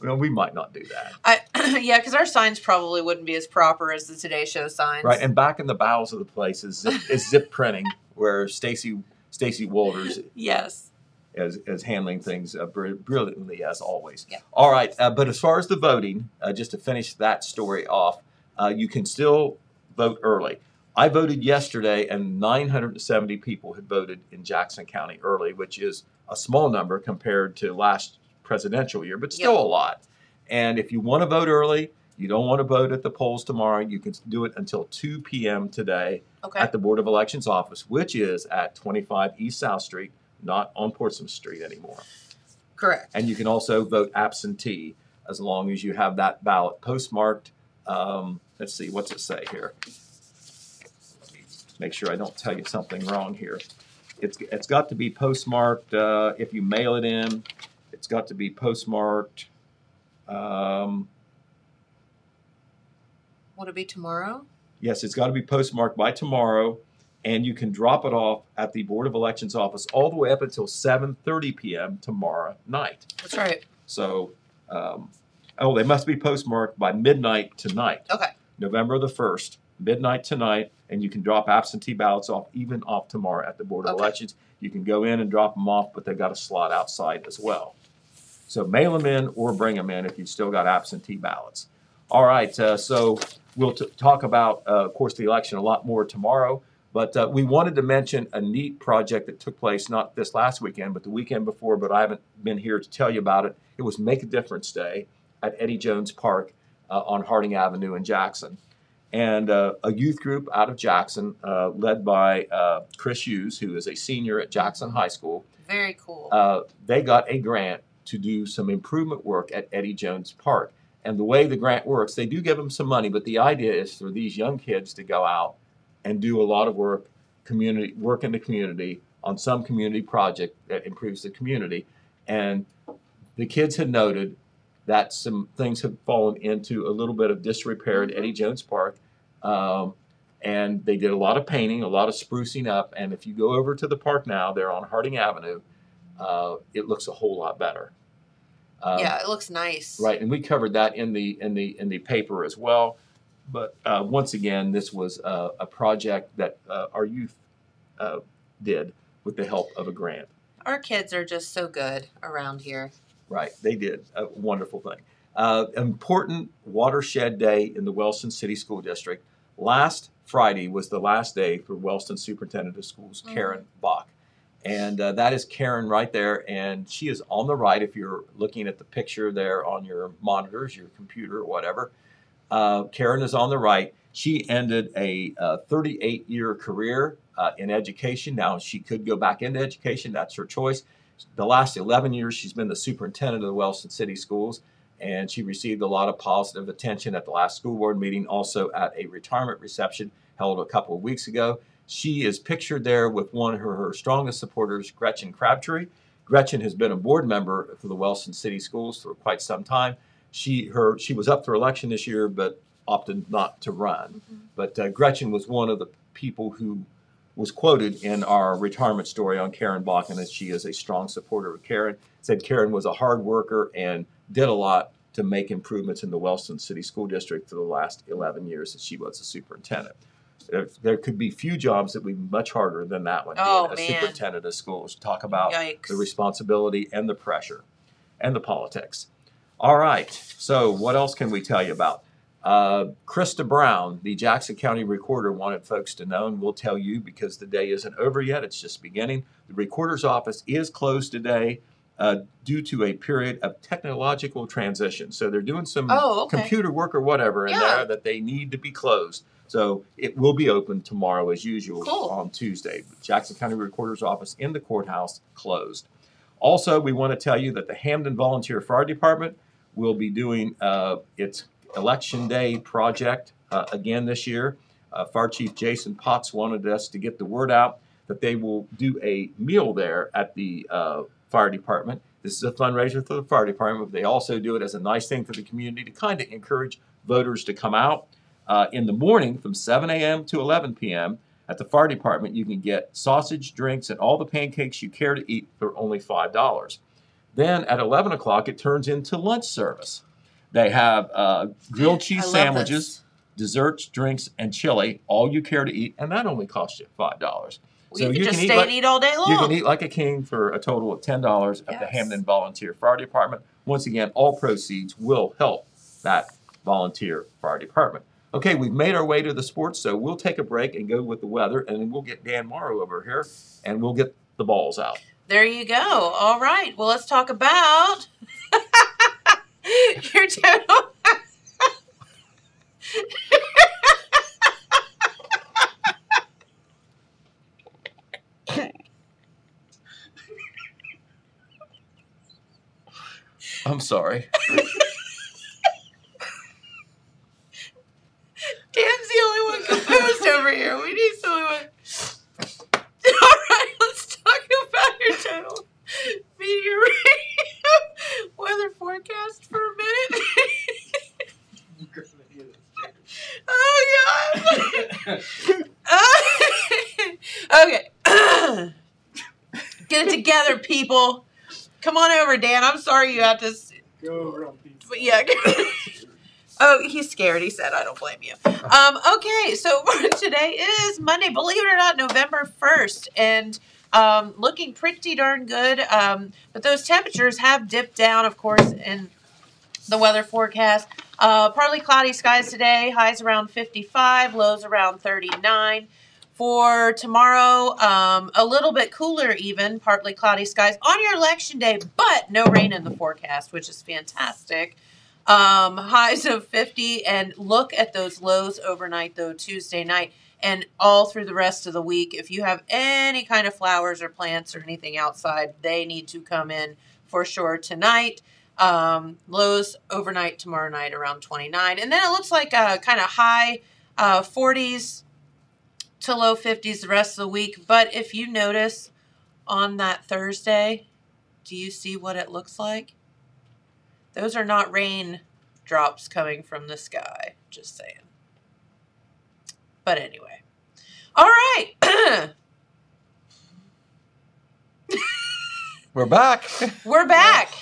Speaker 3: well, we might not do that.
Speaker 2: I, [CLEARS THROAT] yeah, because our signs probably wouldn't be as proper as the Today Show signs.
Speaker 3: Right. And back in the bowels of the place is zip, is zip [LAUGHS] printing, where Stacy Stacy Walters
Speaker 2: yes.
Speaker 3: is, is handling things uh, br- brilliantly as always.
Speaker 2: Yeah.
Speaker 3: All right, uh, but as far as the voting, uh, just to finish that story off, uh, you can still vote early. I voted yesterday, and 970 people had voted in Jackson County early, which is a small number compared to last presidential year, but still
Speaker 2: Yep.
Speaker 3: a lot. And if you want to vote early, you don't want to vote at the polls tomorrow, you can do it until 2 p.m. today
Speaker 2: Okay.
Speaker 3: at the Board of Elections office, which is at 25 East South Street, not on Portsmouth Street anymore.
Speaker 2: Correct.
Speaker 3: And you can also vote absentee as long as you have that ballot postmarked. Um, let's see, what's it say here? Make sure I don't tell you something wrong here. It's, it's got to be postmarked, uh, if you mail it in, it's got to be postmarked, um,
Speaker 2: Would it be tomorrow?
Speaker 3: Yes, it's got to be postmarked by tomorrow, and you can drop it off at the Board of Elections office all the way up until 7:30 p.m. tomorrow night.
Speaker 2: That's right.
Speaker 3: So, um, oh, they must be postmarked by midnight tonight,
Speaker 2: Okay.
Speaker 3: November the 1st, midnight tonight, and you can drop absentee ballots off even off tomorrow at the Board of
Speaker 2: Okay.
Speaker 3: Elections. You can go in and drop them off, but they've got a slot outside as well. So mail them in or bring them in if you've still got absentee ballots. All right, uh, so we'll t- talk about, uh, of course, the election a lot more tomorrow. But uh, we wanted to mention a neat project that took place not this last weekend, but the weekend before. But I haven't been here to tell you about it. It was Make a Difference Day at Eddie Jones Park uh, on Harding Avenue in Jackson, and uh, a youth group out of Jackson, uh, led by uh, Chris Hughes, who is a senior at Jackson High School,
Speaker 2: Very cool.
Speaker 3: uh, they got a grant to do some improvement work at Eddie Jones Park. And the way the grant works, they do give them some money, but the idea is for these young kids to go out and do a lot of work, community work in the community on some community project that improves the community. And the kids had noted that some things have fallen into a little bit of disrepair at Eddie Jones Park. Um, and they did a lot of painting, a lot of sprucing up. And if you go over to the park now, they're on Harding Avenue, uh, it looks a whole lot better. Um,
Speaker 2: yeah, it looks nice.
Speaker 3: Right, and we covered that in the in the in the paper as well. But uh, once again, this was a, a project that uh, our youth uh, did with the help of a grant.
Speaker 2: Our kids are just so good around here.
Speaker 3: Right, they did a wonderful thing. Uh, important watershed day in the Wellston City School District. Last Friday was the last day for Wellston Superintendent of Schools
Speaker 2: Mhm.
Speaker 3: Karen Bach, and uh, that is Karen right there, and she is on the right. If you're looking at the picture there on your monitors, your computer, or whatever, uh, Karen is on the right. She ended a 38 year career uh, in education. Now she could go back into education; that's her choice. The last 11 years, she's been the superintendent of the Wellston City Schools, and she received a lot of positive attention at the last school board meeting, also at a retirement reception held a couple of weeks ago. She is pictured there with one of her, her strongest supporters, Gretchen Crabtree. Gretchen has been a board member for the Wellston City Schools for quite some time. She her she was up for election this year, but opted not to run. But uh, Gretchen was one of the people who was quoted in our retirement story on Karen Bach, and she is a strong supporter of Karen. Said Karen was a hard worker and did a lot to make improvements in the Wellston City School District for the last 11 years that she was a superintendent. There, there could be few jobs that would be much harder than that one.
Speaker 2: Oh,
Speaker 3: being a
Speaker 2: man.
Speaker 3: superintendent of schools. Talk about
Speaker 2: Yikes.
Speaker 3: the responsibility and the pressure and the politics. All right. So, what else can we tell you about? Uh, Krista Brown, the Jackson County Recorder, wanted folks to know, and we'll tell you because the day isn't over yet. It's just beginning. The Recorder's office is closed today uh, due to a period of technological transition. So, they're doing some
Speaker 2: Oh, okay.
Speaker 3: computer work or whatever in
Speaker 2: Yeah.
Speaker 3: there that they need to be closed. So, it will be open tomorrow as usual
Speaker 2: Cool.
Speaker 3: on Tuesday. Jackson County Recorder's office in the courthouse closed. Also, we want to tell you that the Hamden Volunteer Fire Department will be doing uh, its Election Day project uh, again this year. Uh, Fire Chief Jason Potts wanted us to get the word out that they will do a meal there at the uh, fire department. This is a fundraiser for the fire department, but they also do it as a nice thing for the community to kind of encourage voters to come out. Uh, in the morning from 7 a.m. to 11 p.m. at the fire department, you can get sausage, drinks, and all the pancakes you care to eat for only $5. Then at 11 o'clock, it turns into lunch service. They have uh, grilled cheese sandwiches, desserts, drinks, and chili, all you care to eat, and that only costs you $5.
Speaker 2: Well,
Speaker 3: So
Speaker 2: you can
Speaker 3: you
Speaker 2: just
Speaker 3: can
Speaker 2: stay
Speaker 3: like-
Speaker 2: and eat all day long.
Speaker 3: You can eat like a king for a total of ten dollars at the Hamden Volunteer Fire Department. Once again, all proceeds will help that volunteer fire department. Okay, we've made our way to the sports, so we'll take a break and go with the weather, and then we'll get Dan Morrow over here, and we'll get the balls out.
Speaker 2: There you go. All right. Well, let's talk about [LAUGHS] [LAUGHS] your total.
Speaker 3: I'm sorry. [LAUGHS]
Speaker 2: Dan's the only one composed over here. We need someone. All right, let's talk about your total Media weather forecast for a minute. Okay. Get it together, people. Come on over, Dan. I'm sorry you have to. Go s- But yeah. [LAUGHS] oh, he's scared. He said, "I don't blame you." Um, okay, so [LAUGHS] today is Monday. Believe it or not, November first, and um, looking pretty darn good. Um, but those temperatures have dipped down, of course, in the weather forecast. Uh, partly cloudy skies today. Highs around 55, lows around 39. For tomorrow, um, a little bit cooler, even partly cloudy skies on your election day, but no rain in the forecast, which is fantastic. Um, highs of 50, and look at those lows overnight, though, Tuesday night and all through the rest of the week. If you have any kind of flowers or plants or anything outside, they need to come in for sure tonight. Um, lows overnight tomorrow night around 29. And then it looks like a kind of high uh, 40s to low 50s the rest of the week. But if you notice on that Thursday, do you see what it looks like? Those are not rain drops coming from the sky. Just saying. But anyway. All right.
Speaker 3: We're back.
Speaker 2: We're back.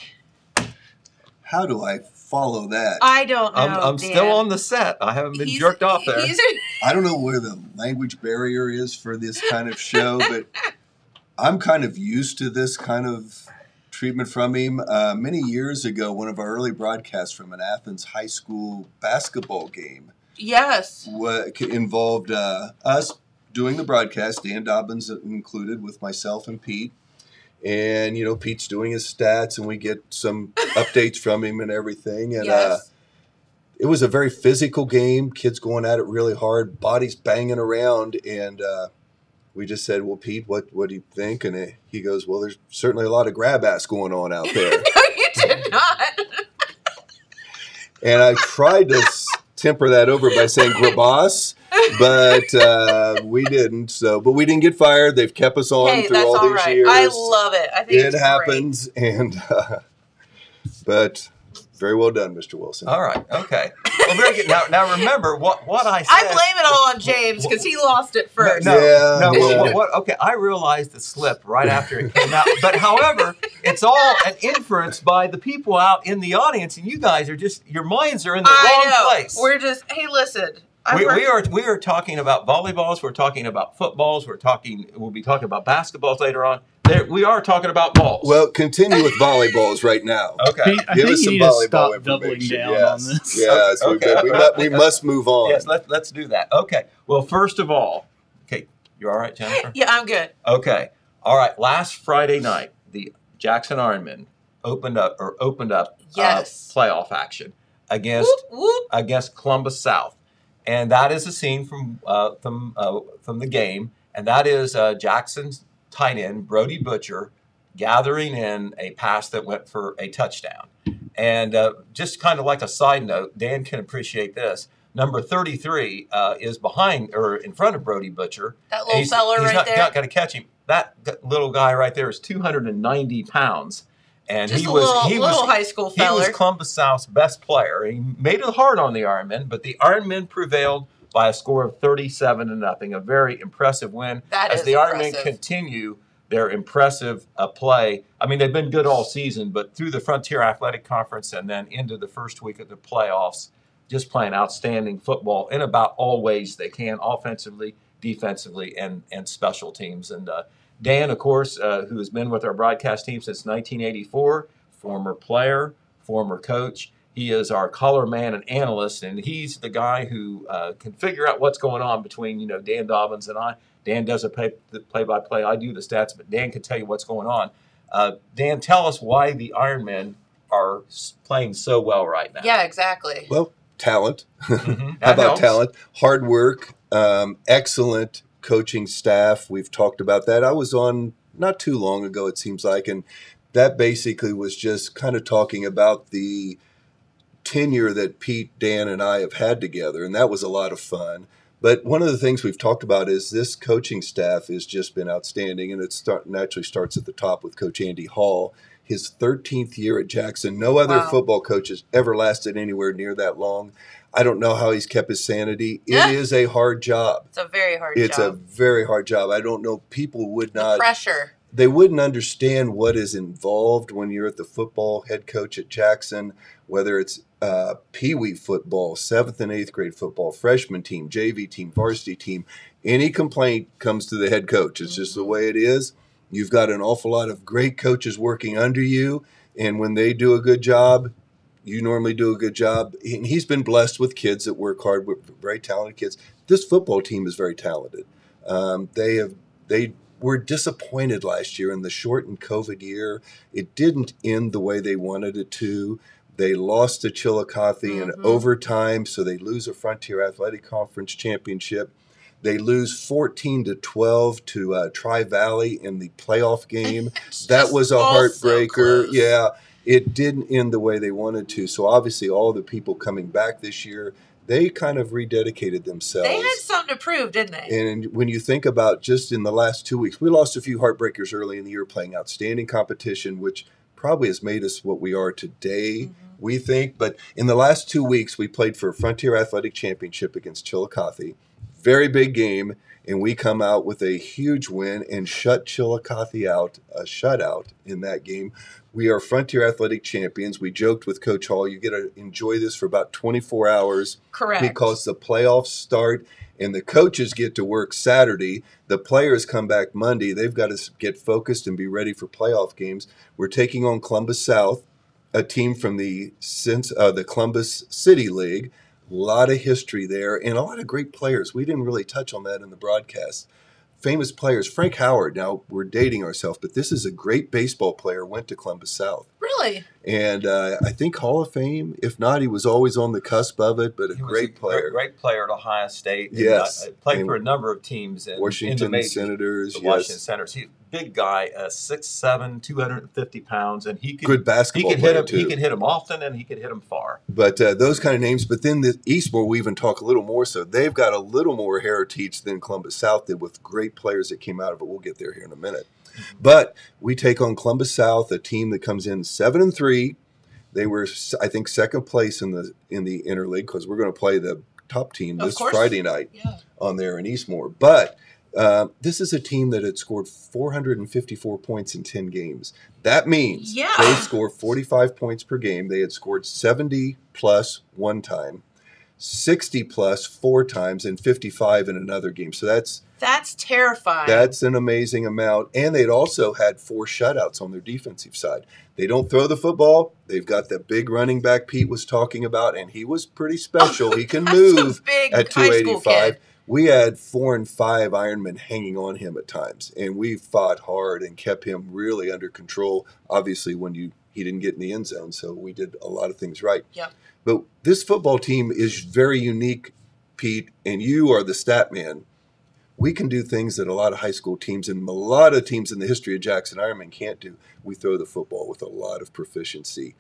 Speaker 5: How do I follow that?
Speaker 2: I don't know.
Speaker 3: I'm, I'm still on the set. I haven't been
Speaker 2: He's-
Speaker 3: jerked off there.
Speaker 2: he's- [LAUGHS]
Speaker 5: I don't know where the language barrier is for this kind of show, but [LAUGHS] I'm kind of used to this kind of treatment from him. Uh, many years ago, one of our early broadcasts from an Athens high school basketball game
Speaker 2: yes.
Speaker 5: wa- involved uh, us doing the broadcast, Dan Dobbins included, with myself and Pete. And, you know, Pete's doing his stats, and we get some [LAUGHS] updates from him and everything. And, uh, it was a very physical game. Kids going at it really hard, bodies banging around, and uh, we just said, "Well, Pete, what what do you think?" And it, he goes, "Well, there's certainly a lot of grab ass going on out [LAUGHS] there."
Speaker 2: no, you did not.
Speaker 5: and I tried to [LAUGHS] temper that over by saying "grabas," [LAUGHS] but uh, we didn't. So, but we didn't get fired. They've kept us on
Speaker 2: hey,
Speaker 5: through all
Speaker 2: all
Speaker 5: these
Speaker 2: right.
Speaker 5: years.
Speaker 2: I love it. I think
Speaker 5: it happens, and uh, [LAUGHS] but very well done, Mr. Wilson.
Speaker 3: All right. Okay. Well, very good. Now, now remember what what I said.
Speaker 2: I blame it all on James because he lost it first.
Speaker 3: No,
Speaker 5: Yeah,
Speaker 3: no.
Speaker 5: yeah.
Speaker 3: What, what, okay, I realized the slip right after it came out, but however, it's all an inference by the people out in the audience, and you guys are just your minds are in the
Speaker 2: I
Speaker 3: wrong
Speaker 2: know.
Speaker 3: place.
Speaker 2: We're just hey, listen. I've
Speaker 3: we, we are we are talking about volleyballs. We're talking about footballs. We're talking. We'll be talking about basketballs later on. There, we are talking about balls.
Speaker 5: Well, continue with volleyballs right now. [LAUGHS]
Speaker 3: okay.
Speaker 4: Pete, I
Speaker 5: Give
Speaker 4: think
Speaker 5: us
Speaker 4: you
Speaker 5: some
Speaker 4: need to
Speaker 5: volleyball
Speaker 4: stop doubling
Speaker 5: information.
Speaker 4: down
Speaker 5: yes.
Speaker 4: on this.
Speaker 5: Yes, [LAUGHS]
Speaker 3: Okay.
Speaker 5: we, we, we must move on.
Speaker 3: Yes. Let, let's do that. Okay. Well, first of all, okay, you all right, Jennifer?
Speaker 2: Yeah, I'm good.
Speaker 3: Okay. All right. Last Friday night, the Jackson Ironmen opened up or opened up
Speaker 2: Yes.
Speaker 3: uh, playoff action against
Speaker 2: Whoop, whoop.
Speaker 3: against Columbus South, and that is a scene from uh, from uh, from the game, and that is uh, Jackson's tight end Brody Butcher gathering in a pass that went for a touchdown. And uh, just kind of like a side note, Dan can appreciate this. Number 33 uh, is behind or in front of Brody Butcher.
Speaker 2: That little
Speaker 3: he's,
Speaker 2: feller
Speaker 3: he's
Speaker 2: right
Speaker 3: not,
Speaker 2: there.
Speaker 3: not going to catch him. That, that little guy right there is 290 pounds. And
Speaker 2: just
Speaker 3: he
Speaker 2: a
Speaker 3: was
Speaker 2: little,
Speaker 3: he
Speaker 2: little
Speaker 3: was
Speaker 2: high school feller.
Speaker 3: he was. Columbus South's best player. He made it hard on the Ironmen, but the Ironmen prevailed by a score of 37 to nothing. A very impressive win
Speaker 2: That
Speaker 3: as
Speaker 2: is
Speaker 3: the Ironmen continue their impressive uh, play. I mean, they've been good all season, but through the Frontier Athletic Conference and then into the first week of the playoffs, just playing outstanding football in about all ways they can, offensively, defensively, and and special teams. And uh, Dan, of course, uh, who has been with our broadcast team since 1984, former player, former coach. He is our color man and analyst, and he's the guy who uh, can figure out what's going on between you know Dan Dobbins and I. Dan does a play, the play-by-play. I do the stats, but Dan can tell you what's going on. Uh, Dan, tell us why the Ironmen are playing so well right now.
Speaker 2: yeah, exactly.
Speaker 5: Well, talent.
Speaker 3: Mhm. [LAUGHS]
Speaker 5: How about
Speaker 3: helps.
Speaker 5: talent? Hard work, um, excellent coaching staff. We've talked about that. I was on not too long ago, it seems like, and that basically was just kind of talking about the tenure that Pete, Dan, and I have had together, and that was a lot of fun. But one of the things we've talked about is this coaching staff has just been outstanding, and it start, naturally starts at the top with Coach Andy Hall. His 13th year at Jackson. No other
Speaker 2: Wow.
Speaker 5: football coach has ever lasted anywhere near that long. I don't know how he's kept his sanity. [LAUGHS] It is a hard job.
Speaker 2: It's a very hard job.
Speaker 5: It's a very hard job. I don't know. People would
Speaker 2: the
Speaker 5: not.
Speaker 2: pressure.
Speaker 5: They wouldn't understand what is involved when you're at the football head coach at Jackson. Whether it's uh, pee wee football, seventh and eighth grade football, freshman team, JV team, varsity team. Any complaint comes to the head coach. It's just the
Speaker 2: Mm-hmm.
Speaker 5: way it is. You've got an awful lot of great coaches working under you, and when they do a good job, you normally do a good job. And he's been blessed with kids that work hard, with very talented kids. This football team is very talented. Um, they have they were disappointed last year in the shortened COVID year. It didn't end the way they wanted it to. They lost to Chillicothe in
Speaker 2: Mhm.
Speaker 5: overtime, so they lose a Frontier Athletic Conference championship. They lose 14 to 12 to uh, Tri Valley in the playoff game. [LAUGHS] That was a heartbreaker.
Speaker 2: close.
Speaker 5: yeah, it didn't end the way they wanted to. So obviously, all the people coming back this year, they kind of rededicated themselves.
Speaker 2: They had something to prove, didn't they?
Speaker 5: And when you think about just in the last two weeks, we lost a few heartbreakers early in the year playing outstanding competition, which probably has made us what we are today, mm-hmm. we think. But in the last two weeks, we played for a Frontier Athletic Championship against Chillicothe. Very big game. And we come out with a huge win and shut Chillicothe out, a shutout in that game. We are Frontier Athletic champions. We joked with Coach Hall, you get to enjoy this for about 24 hours
Speaker 2: Correct.
Speaker 5: because the playoffs start and the coaches get to work Saturday. The players come back Monday. They've got to get focused and be ready for playoff games. We're taking on Columbus South, a team from the since uh, the Columbus City League. A lot of history there and a lot of great players. We didn't really touch on that in the broadcast. Famous players. Frank Howard. Now we're dating ourselves, but this is a great baseball player. Went to Columbus South
Speaker 2: really?
Speaker 5: and uh, I think Hall of Fame. If not, he was always on the cusp of it. But a
Speaker 3: He was
Speaker 5: great player.
Speaker 3: Great, player at Ohio State. and,
Speaker 5: Yes.
Speaker 3: uh, played
Speaker 5: And
Speaker 3: for a number of teams in, in the
Speaker 5: Washington
Speaker 3: majors.
Speaker 5: Senators.
Speaker 3: The
Speaker 5: yes,
Speaker 3: Washington Senators. He's a big guy, uh, 6'7", 250 pounds, and he could
Speaker 5: good basketball.
Speaker 3: he could hit
Speaker 5: player
Speaker 3: him.
Speaker 5: too.
Speaker 3: He could hit him often, and he could hit him far.
Speaker 5: But uh, those kind of names. But then the Eastmoor, we even talk a little more. So they've got a little more heritage than Columbus South did with great players that came out of it. We'll get there here in a minute. But we take on Columbus South, a team that comes in seven and three. They were, I think, second place in the in the interleague because we're going to play the top team this. Friday night.
Speaker 2: Yeah.
Speaker 5: on there in Eastmoor. But uh, this is a team that had scored 454 points in 10 games. That means
Speaker 2: Yeah.
Speaker 5: they score 45 points per game. They had scored 70 plus one time, 60 plus four times, and 55 in another game. So that's
Speaker 2: That's terrifying.
Speaker 5: that's an amazing amount. And they'd also had four shutouts on their defensive side. They don't throw the football. They've got that big running back Pete was talking about, and he was pretty special. he can [LAUGHS] move at
Speaker 2: high school
Speaker 5: 285. We had four and five Ironmen hanging on him at times, and we fought hard and kept him really under control. Obviously, when you he didn't get in the end zone, so we did a lot of things right.
Speaker 2: Yep.
Speaker 5: But this football team is very unique, Pete, and you are the stat man. We can do things that a lot of high school teams and a lot of teams in the history of Jackson Ironman can't do. We throw the football with a lot of proficiency.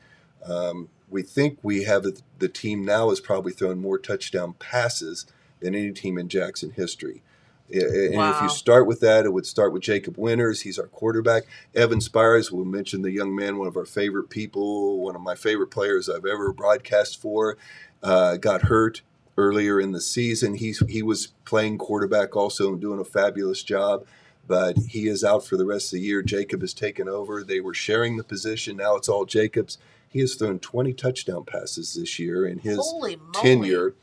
Speaker 5: Um, we think we have the, team now is probably thrown more touchdown passes than any team in Jackson history. And if you start with that, it would start with Jacob Winters. He's our quarterback. Evan Spires, we'll mention the young man, one of our favorite people, one of my favorite players I've ever broadcast for, uh, got hurt earlier in the season. He's he was playing quarterback also and doing a fabulous job, but he is out for the rest of the year. Jacob has taken over. They were sharing the position. Now it's all Jacob's. He has thrown 20 touchdown passes this year in his tenure.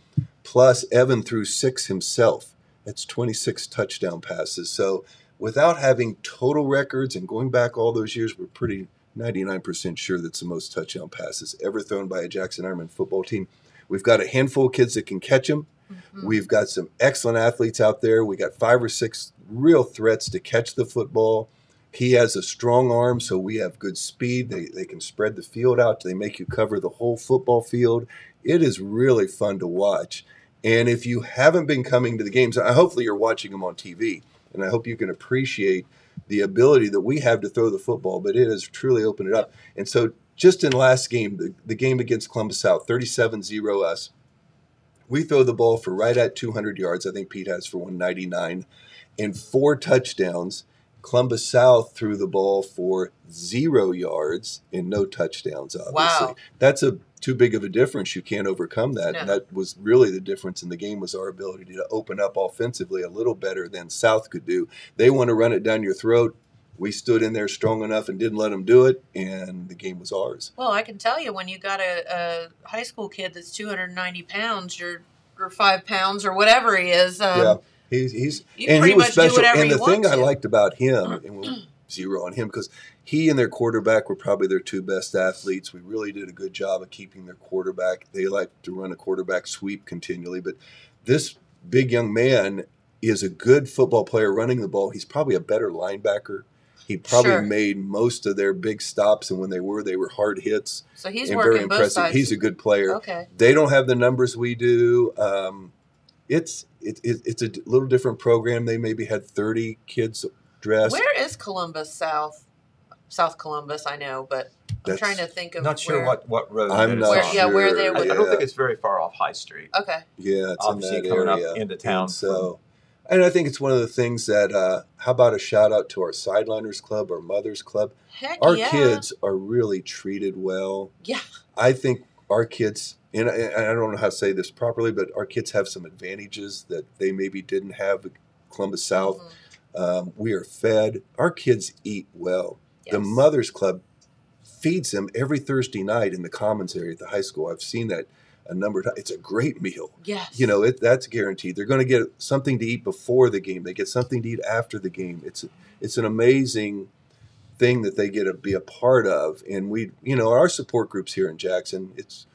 Speaker 5: Plus, Evan threw six himself. That's 26 touchdown passes. So, without having total records and going back all those years, we're pretty 99% sure that's the most touchdown passes ever thrown by a Jackson Ironman football team. We've got a handful of kids that can catch them.
Speaker 2: Mhm.
Speaker 5: We've got some excellent athletes out there. We got five or six real threats to catch the football. He has a strong arm, so we have good speed. They, they can spread the field out. They make you cover the whole football field. It is really fun to watch. And if you haven't been coming to the games, I hopefully you're watching them on TV, and I hope you can appreciate the ability that we have to throw the football. But it has truly opened it up. And so, just in last game, the, the game against Columbus South, 37-0 us. We throw the ball for right at 200 yards. I think Pete has for 199 and four touchdowns. Columbus South threw the ball for zero yards and no touchdowns, obviously.
Speaker 2: Wow.
Speaker 5: That's a too big of a difference. You can't overcome that. And that was really the difference in the game was our ability to open up offensively a little better than South could do. They want to run it down your throat. We stood in there strong enough and didn't let them do it, and the game was ours.
Speaker 2: Well, I can tell you when you got a, a high school kid that's 290 pounds, you're or five pounds or whatever he is. Um,
Speaker 5: yeah, he's he's
Speaker 2: you
Speaker 5: and he was special. And the thing
Speaker 2: want
Speaker 5: I liked about him, [CLEARS THROAT] and we'll zero on him because he and their quarterback were probably their two best athletes. We really did a good job of keeping their quarterback. They like to run a quarterback sweep continually, but this big young man is a good football player running the ball. He's probably a better linebacker. He probably
Speaker 2: Sure.
Speaker 5: made most of their big stops, and when they were, they were hard hits
Speaker 2: So he's
Speaker 5: and
Speaker 2: working
Speaker 5: very
Speaker 2: both
Speaker 5: impressive.
Speaker 2: sides.
Speaker 5: He's a good player
Speaker 2: okay.
Speaker 5: they don't have the numbers we do. Um, it's it, it, it's a little different program. They maybe had thirty kids dressed.
Speaker 2: Where is Columbus South? South Columbus, I know, but I'm
Speaker 5: That's-
Speaker 2: trying to think of
Speaker 3: Not sure
Speaker 2: where-
Speaker 3: what, what road
Speaker 5: I'm
Speaker 3: that
Speaker 5: not
Speaker 2: Where-
Speaker 3: on.
Speaker 2: yeah, where
Speaker 5: sure.
Speaker 2: they
Speaker 3: I,
Speaker 2: would-
Speaker 3: I don't think it's very far off High Street.
Speaker 2: Okay.
Speaker 5: Yeah, it's
Speaker 3: Obviously
Speaker 5: in that
Speaker 3: coming up
Speaker 5: area.
Speaker 3: into town
Speaker 5: And so, and I think it's one of the things that. Uh, how about a shout out to our sideliners club, our mothers club?
Speaker 2: Heck
Speaker 5: Our
Speaker 2: yeah.
Speaker 5: kids are really treated well.
Speaker 2: Yeah.
Speaker 5: I think our kids, and I, and I don't know how to say this properly, but our kids have some advantages that they maybe didn't have at Columbus South.
Speaker 2: Mhm.
Speaker 5: Um, we are fed. Our kids eat well. The Mothers Club feeds them every Thursday night in the commons area at the high school. I've seen that a number of times. It's a great meal.
Speaker 2: Yes.
Speaker 5: You know, it, that's guaranteed. They're going to get something to eat before the game. They get something to eat after the game. It's it's an amazing thing that they get to be a part of. And we, you know, our support groups here in Jackson, it's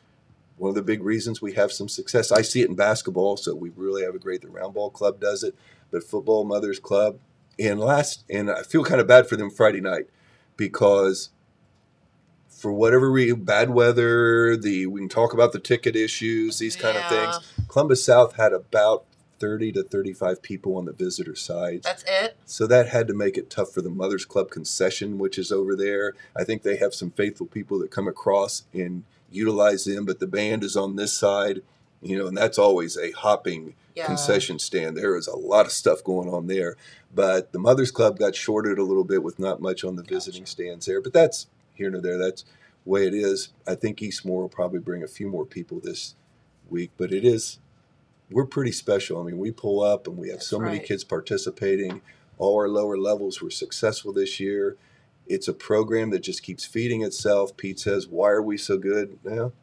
Speaker 5: one of the big reasons we have some success. I see it in basketball, so we really have a great. The Round Ball Club does it, but football Mothers Club, and last, and I feel kind of bad for them Friday night because for whatever reason, bad weather, the we can talk about the ticket issues, these kind of things. Columbus South had about 30 to 35 people on the visitor side.
Speaker 2: That's it.
Speaker 5: So that had to make it tough for the Mothers Club concession, which is over there. I think they have some faithful people that come across and utilize them, but the band is on this side, you know, and that's always a hopping
Speaker 2: Yeah.
Speaker 5: concession stand. There is a lot of stuff going on there. But the Mothers Club got shorted a little bit with not much on the visiting stands there. But that's here nor there. That's the way it is. I think Eastmoor will probably bring a few more people this week, but it is we're pretty special. I mean, we pull up and we have
Speaker 2: That's
Speaker 5: so many kids participating. All our lower levels were successful this year. It's a program that just keeps feeding itself. Pete says, "Why are we so good?" Now,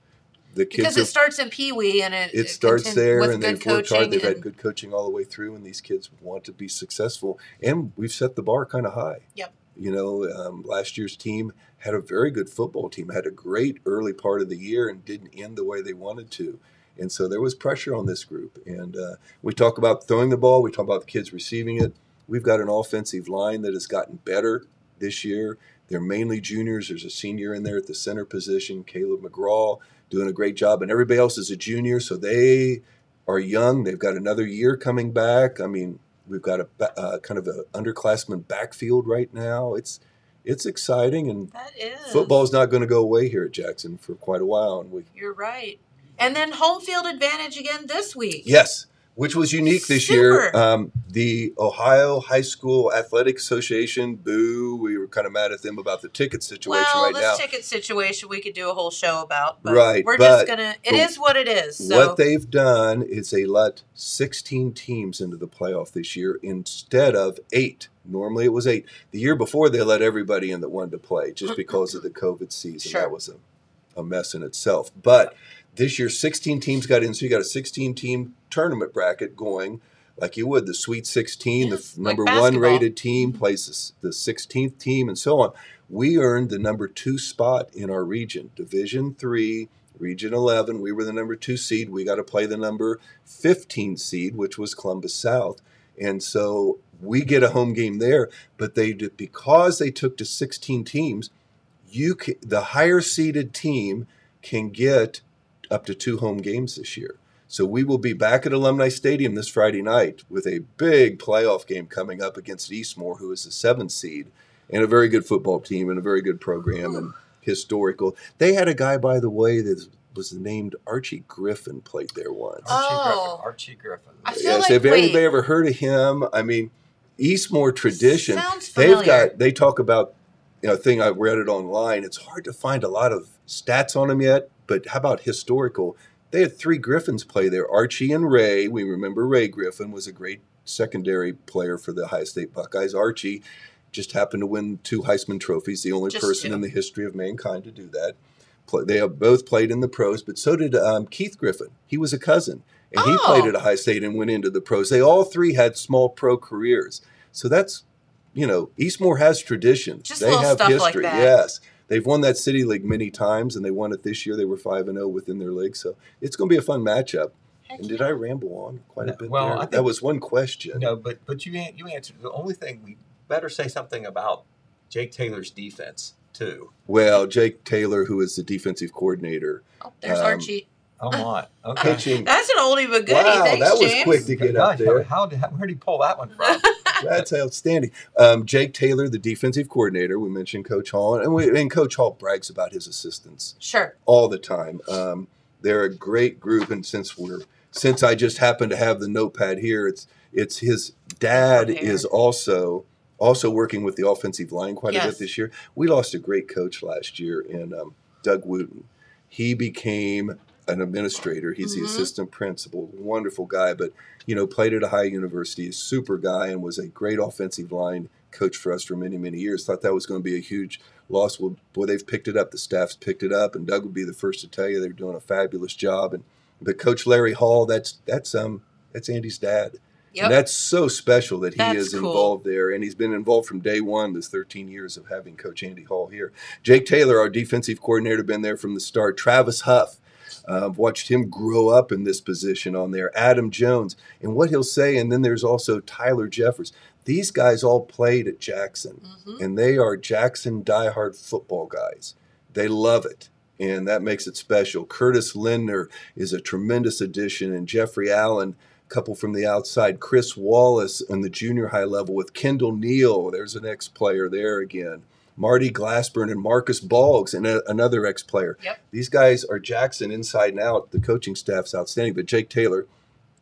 Speaker 5: the kids
Speaker 2: Because it starts in Pee Wee and it
Speaker 5: it starts there and they've worked hard they've had good coaching all the way through and these kids want to be successful. And we've set the bar kind of high.
Speaker 2: Yep.
Speaker 5: you know um, last year's team had a very good football team had a great early part of the year and didn't end the way they wanted to. And so there was pressure on this group. And uh, we talk about throwing the ball we talk about the kids receiving it. We've got an offensive line that has gotten better this year. They're mainly juniors. There's a senior in there at the center position caleb mcgraw doing a great job, and everybody else is a junior, so they are young. They've got another year coming back. I mean, we've got a uh, kind of an underclassman backfield right now. It's it's exciting, and
Speaker 2: That is
Speaker 5: football's not going to go away here at Jackson for quite a while. And we
Speaker 2: You're right. And then home field advantage again this week.
Speaker 5: yes, which was unique this year. Um, the Ohio High School Athletic Association, boo, we were kind of mad at them about the ticket situation
Speaker 2: well,
Speaker 5: right
Speaker 2: this
Speaker 5: now.
Speaker 2: ticket situation we could do a whole show about. But
Speaker 5: Right,
Speaker 2: We're
Speaker 5: but-
Speaker 2: just gonna. It is what it is. So
Speaker 5: What they've done is they let 16 teams into the playoff this year instead of eight. Normally it was eight. The year before they let everybody in that wanted to play just because of the COVID season.
Speaker 2: Sure.
Speaker 5: That was a, a mess in itself. But this year 16 teams got in, so you got a 16 team tournament bracket going like you would the Sweet 16,
Speaker 2: Yes,
Speaker 5: the
Speaker 2: like
Speaker 5: number one rated team plays the 16th team, and so on. We earned the number two spot in our region, Division Three, Region 11. We were the number two seed. We got to play the number 15 seed, which was Columbus South, and so we get a home game there. But they because they took to 16 teams. You can, the higher seeded team can get up to two home games this year. So we will be back at Alumni Stadium this Friday night with a big playoff game coming up against Eastmoor, who is the seventh seed and a very good football team and a very good program and historical. They had a guy, by the way, that was named Archie Griffin played there once.
Speaker 2: Oh.
Speaker 3: Archie Griffin. Archie Griffin.
Speaker 2: I feel
Speaker 5: yes,
Speaker 2: like-
Speaker 5: have
Speaker 2: wait.
Speaker 5: anybody ever heard of him? I mean, Eastmoor tradition.
Speaker 2: Sounds
Speaker 5: They've got. They talk about. You know, thing I read it online. It's hard to find a lot of stats on him yet. But how about historical? They had three Griffins play there. Archie and Ray. We remember Ray Griffin was a great secondary player for the Ohio State Buckeyes. Archie just happened to win two Heisman trophies, the only
Speaker 2: Just
Speaker 5: person
Speaker 2: two.
Speaker 5: in the history of mankind to do that. They have both played in the pros, but so did um, Keith Griffin. He was a cousin, and he
Speaker 2: Oh.
Speaker 5: played at Ohio State and went into the pros. They all three had small pro careers, so that's you know Eastmoor has traditions.
Speaker 2: Just
Speaker 5: they have
Speaker 2: like
Speaker 5: history.
Speaker 2: that.
Speaker 5: Yes, they've won that city league many times, and they won it this year. They were five and zero within their league, so it's going to be a fun matchup.
Speaker 2: Heck
Speaker 5: And did. I ramble on quite a bit
Speaker 3: well,
Speaker 5: there?
Speaker 3: I think-
Speaker 5: that was one question.
Speaker 3: No, but but you you answered the only thing we better say something about Jake Taylor's defense too.
Speaker 5: Well, Jake Taylor, who is the defensive coordinator,
Speaker 2: Oh, there's
Speaker 5: um,
Speaker 2: Archie.
Speaker 3: Oh my, [LAUGHS] okay.
Speaker 5: coaching.
Speaker 2: That's an oldie but goodie.
Speaker 5: wow,
Speaker 2: Thanks,
Speaker 5: that was
Speaker 2: James.
Speaker 5: quick to get up there.
Speaker 3: How did how, where did he pull that one from? [LAUGHS]
Speaker 5: That's outstanding. Um, Jake Taylor, the defensive coordinator, we mentioned Coach Hall, and, we, and Coach Hall brags about his assistants
Speaker 2: Sure.
Speaker 5: all the time. Um, they're a great group, and since we're since I just happen to have the notepad here, it's it's his dad
Speaker 2: Prepared.
Speaker 5: is also also working with the offensive line quite a bit this year. We lost a great coach last year in um, Doug Wooten. He became an administrator. He's
Speaker 2: Mhm.
Speaker 5: the assistant principal, wonderful guy, but you know played at a high university, a super guy, and was a great offensive line coach for us for many many years. Thought that was going to be a huge loss. Well, boy, they've picked it up. The staff's picked it up, and Doug would be the first to tell you they're doing a fabulous job. And but Coach Larry Hall, that's that's um that's Andy's dad.
Speaker 2: Yep.
Speaker 5: And that's so special that he
Speaker 2: That's
Speaker 5: is
Speaker 2: cool.
Speaker 5: involved there, and he's been involved from day one. This 13 years of having Coach Andy Hall here. Jake Taylor, our defensive coordinator, been there from the start. Travis Huff, uh, I've watched him grow up in this position on there. Adam Jones, and what he'll say, and then there's also Tyler Jeffers. These guys all played at Jackson,
Speaker 2: Mhm.
Speaker 5: and they are Jackson diehard football guys. They love it. And that makes it special. Curtis Lindner is a tremendous addition, and Jeffrey Allen, couple from the outside. Chris Wallace on the junior high level with Kendall Neal. There's an ex player there again. Marty Glassburn and Marcus Boggs, and a, another ex player.
Speaker 2: Yep.
Speaker 5: These guys are Jackson inside and out. The coaching staff's outstanding. But Jake Taylor,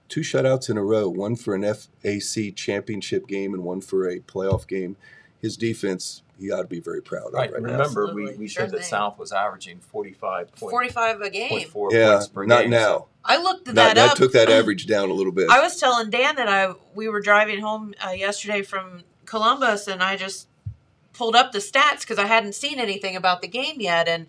Speaker 5: two shutouts in a row, one for an FAC championship game and one for a playoff game. His defense, he ought to be very proud of
Speaker 3: Right.
Speaker 5: right, now.
Speaker 3: Remember, we, we
Speaker 2: Sure
Speaker 3: said that. South was averaging 45 point,
Speaker 2: 45 a game.
Speaker 3: point four
Speaker 5: Yeah,
Speaker 3: per
Speaker 5: not
Speaker 3: game.
Speaker 5: now.
Speaker 2: I looked
Speaker 5: That,
Speaker 2: that,
Speaker 5: that
Speaker 2: up.
Speaker 5: took that [CLEARS THROAT] average down a little bit.
Speaker 2: I was telling Dan that I we were driving home uh, yesterday from Columbus, and I just pulled up the stats because I hadn't seen anything about the game yet, and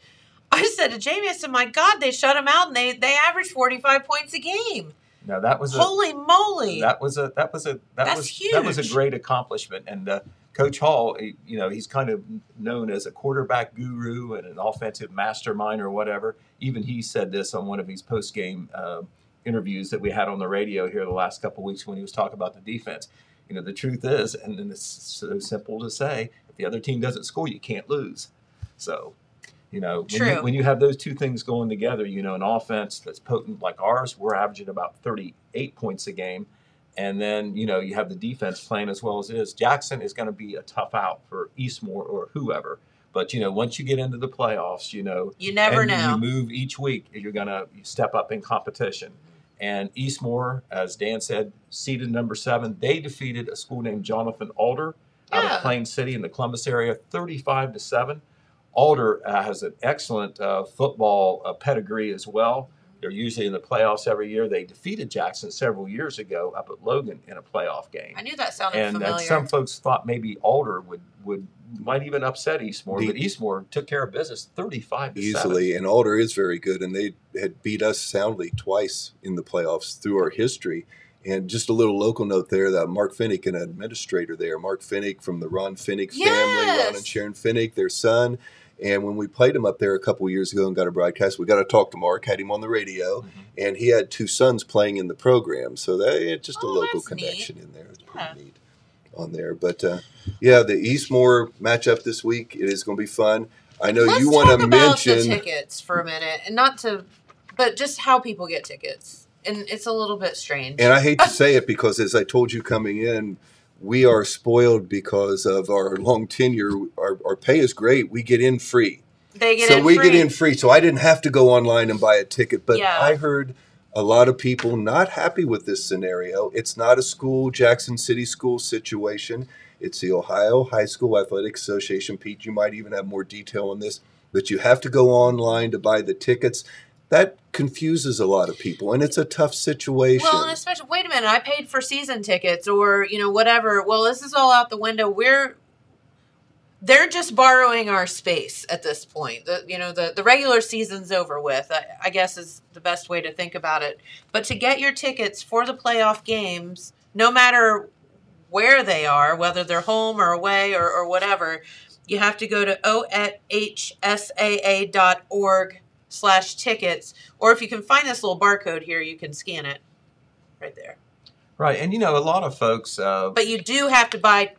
Speaker 2: I [LAUGHS] said to Jamie, I said, "My God, they shut him out, and they they averaged forty five points a game.
Speaker 3: Now that was a
Speaker 2: Holy moly!
Speaker 3: that was a that was a that
Speaker 2: That's
Speaker 3: was that was a great accomplishment. And uh, Coach Hall, he- you know, he's kind of known as a quarterback guru and an offensive mastermind or whatever. Even he said this on one of his post game uh, interviews that we had on the radio here the last couple of weeks when he was talking about the defense. You know, the truth is, and, and it's so simple to say, if the other team doesn't score, you can't lose. So. You know, when you, when you have those two things going together, you know, an offense that's potent like ours, we're averaging about 38 points a game. And then, you know, you have the defense playing as well as it is. Jackson is going to be a tough out for Eastmoor or whoever. But, you know, once you get into the playoffs, you know,
Speaker 2: you never
Speaker 3: and
Speaker 2: know.
Speaker 3: you move each week, you're going to step up in competition. And Eastmoor, as Dan said, seeded number seven. They defeated a school named Jonathan Alder out
Speaker 2: Yeah.
Speaker 3: of Plain City in the Columbus area, 35 to 7. Alder uh, has an excellent uh, football uh, pedigree as well. They're usually in the playoffs every year. They defeated Jackson several years ago up at Logan in a playoff game.
Speaker 2: I knew that sounded familiar.
Speaker 3: And uh, some folks thought maybe Alder would, would might even upset Eastmoor,
Speaker 5: The-
Speaker 3: but Eastmoor took care of business 35 to 7.
Speaker 5: easily. And Alder is very good, and they had beat us soundly twice in the playoffs through our history. And just a little local note there that Mark Finnick, an administrator there, Mark Finnick from the Ron Finnick family,
Speaker 2: Yes.
Speaker 5: Ron and Sharon Finnick, their son. And when we played him up there a couple years ago and got a broadcast, we got to talk to Mark, had him on the radio,
Speaker 3: Mhm.
Speaker 5: and he had two sons playing in the program. So that it's just a
Speaker 2: Oh,
Speaker 5: local
Speaker 2: that's neat.
Speaker 5: connection in there. It's
Speaker 2: Yeah.
Speaker 5: pretty neat on there. But uh, yeah, the Eastmoor matchup this week, it is going to be fun. I know
Speaker 2: Let's
Speaker 5: you want to mention.
Speaker 2: the tickets for a minute, and not to, but just how people get tickets, and it's a little bit strange.
Speaker 5: And I hate to [LAUGHS] say it because, as I told you coming in, we are spoiled because of our long tenure. Our, our pay is great. We get in free.
Speaker 2: they get in so
Speaker 5: we
Speaker 2: free.
Speaker 5: get in free. So I didn't have to go online and buy a ticket. But
Speaker 2: Yeah.
Speaker 5: I heard a lot of people not happy with this scenario. It's not a school, Jackson City school situation. It's the Ohio High School Athletic Association. Pete, you might even have more detail on this. but you have to go online to buy the tickets. That confuses a lot of people, and it's a tough situation.
Speaker 2: Well, and especially, wait a minute, I paid for season tickets or, you know, whatever. Well, this is all out the window. We're, they're just borrowing our space at this point. The, you know, the, the regular season's over with, I, I guess is the best way to think about it. But to get your tickets for the playoff games, no matter where they are, whether they're home or away or, or whatever, you have to go to ohsaa.org slash tickets, or if you can find this little barcode here, you can scan it right there.
Speaker 3: Right, and you know, a lot of folks. Uh,
Speaker 2: But you do have to buy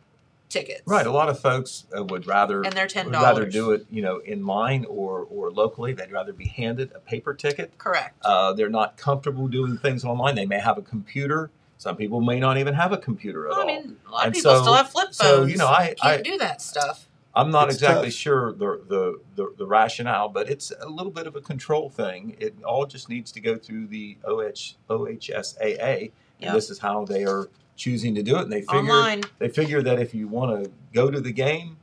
Speaker 2: tickets.
Speaker 3: right, a lot of folks uh, would rather
Speaker 2: And they're $10.
Speaker 3: would rather do it, you know, in line or or locally. They'd rather be handed a paper ticket.
Speaker 2: Correct.
Speaker 3: Uh, they're not comfortable doing things online. They may have a computer. Some people may not even have a computer at
Speaker 2: Well, I mean, a lot of
Speaker 3: And
Speaker 2: people
Speaker 3: so-
Speaker 2: still have flip phones.
Speaker 3: so, you know, I-
Speaker 2: can't
Speaker 3: I-
Speaker 2: do that stuff.
Speaker 3: I'm not
Speaker 5: It's
Speaker 3: exactly
Speaker 5: tough.
Speaker 3: sure the, the the the rationale, but it's a little bit of a control thing. It all just needs to go through the OH, OHSAA,
Speaker 2: Yeah.
Speaker 3: and this is how they are choosing to do it. And they figure
Speaker 2: Online,
Speaker 3: they figure that if you want to go to the game,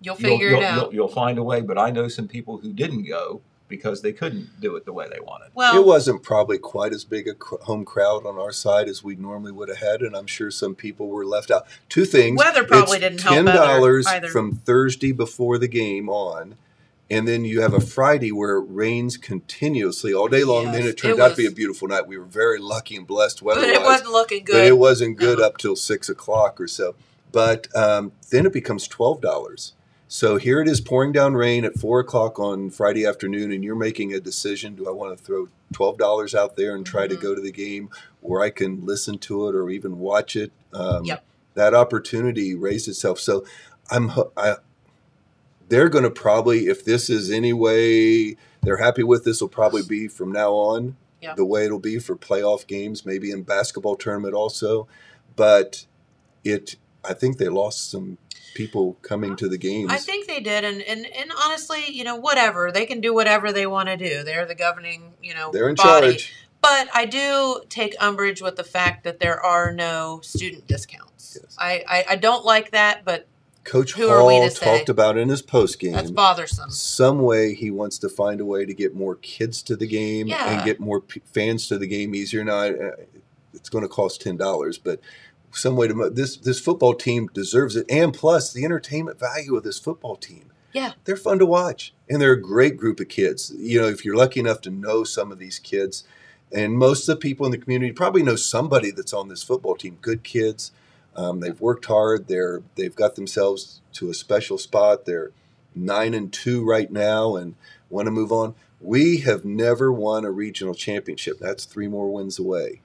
Speaker 2: you'll
Speaker 3: you'll,
Speaker 2: figure
Speaker 3: you'll,
Speaker 2: it out.
Speaker 3: You'll, you'll find a way. But I know some people who didn't go because they couldn't do it the way they wanted.
Speaker 2: well,
Speaker 5: it wasn't probably quite as big a cr- home crowd on our side as we normally would have had, and I'm sure some people were left out. Two things:
Speaker 2: Weather probably
Speaker 5: it's
Speaker 2: didn't help
Speaker 5: ten dollars from Thursday before the game on, and then you have a Friday where it rains continuously all day long. and then it turned
Speaker 2: it
Speaker 5: out to be a beautiful night. We were very lucky and blessed weather-wise,
Speaker 2: it wasn't looking good.
Speaker 5: but
Speaker 2: good.
Speaker 5: it wasn't good
Speaker 2: No.
Speaker 5: up till six o'clock or so. But um, then it becomes twelve dollars. So here it is pouring down rain at four o'clock on Friday afternoon, and you're making a decision: Do I want to throw twelve dollars out there and try
Speaker 2: Mhm.
Speaker 5: to go to the game, or I can listen to it or even watch it? Um,
Speaker 2: Yep.
Speaker 5: That opportunity raised itself. So I'm I, they're going to probably, if this is any way they're happy with, this will probably be from now on
Speaker 2: Yep.
Speaker 5: the way it'll be for playoff games, maybe in basketball tournament also. But it, I think they lost some people coming to the games.
Speaker 2: I think they did, and, and and honestly, you know, whatever they can do, whatever they want to do. They're the governing, you know,
Speaker 5: they're in
Speaker 2: body.
Speaker 5: charge.
Speaker 2: But I do take umbrage with the fact that there are no student discounts.
Speaker 5: Yes.
Speaker 2: I, I I don't like that, but
Speaker 5: Coach
Speaker 2: Who
Speaker 5: Hall talked about in his post game.
Speaker 2: that's bothersome.
Speaker 5: some way he wants to find a way to get more kids to the game
Speaker 2: Yeah.
Speaker 5: and get more p- fans to the game easier. Now, it's going to cost ten dollars, but some way to this this football team deserves it, and plus the entertainment value of this football team.
Speaker 2: Yeah.
Speaker 5: they're fun to watch, and they're a great group of kids. You know, if you're lucky enough to know some of these kids, and most of the people in the community probably know somebody that's on this football team. Good kids. Um, they've worked hard. They're they've got themselves to a special spot. They're nine and two right now, and want to move on. We have never won a regional championship. That's three more wins away.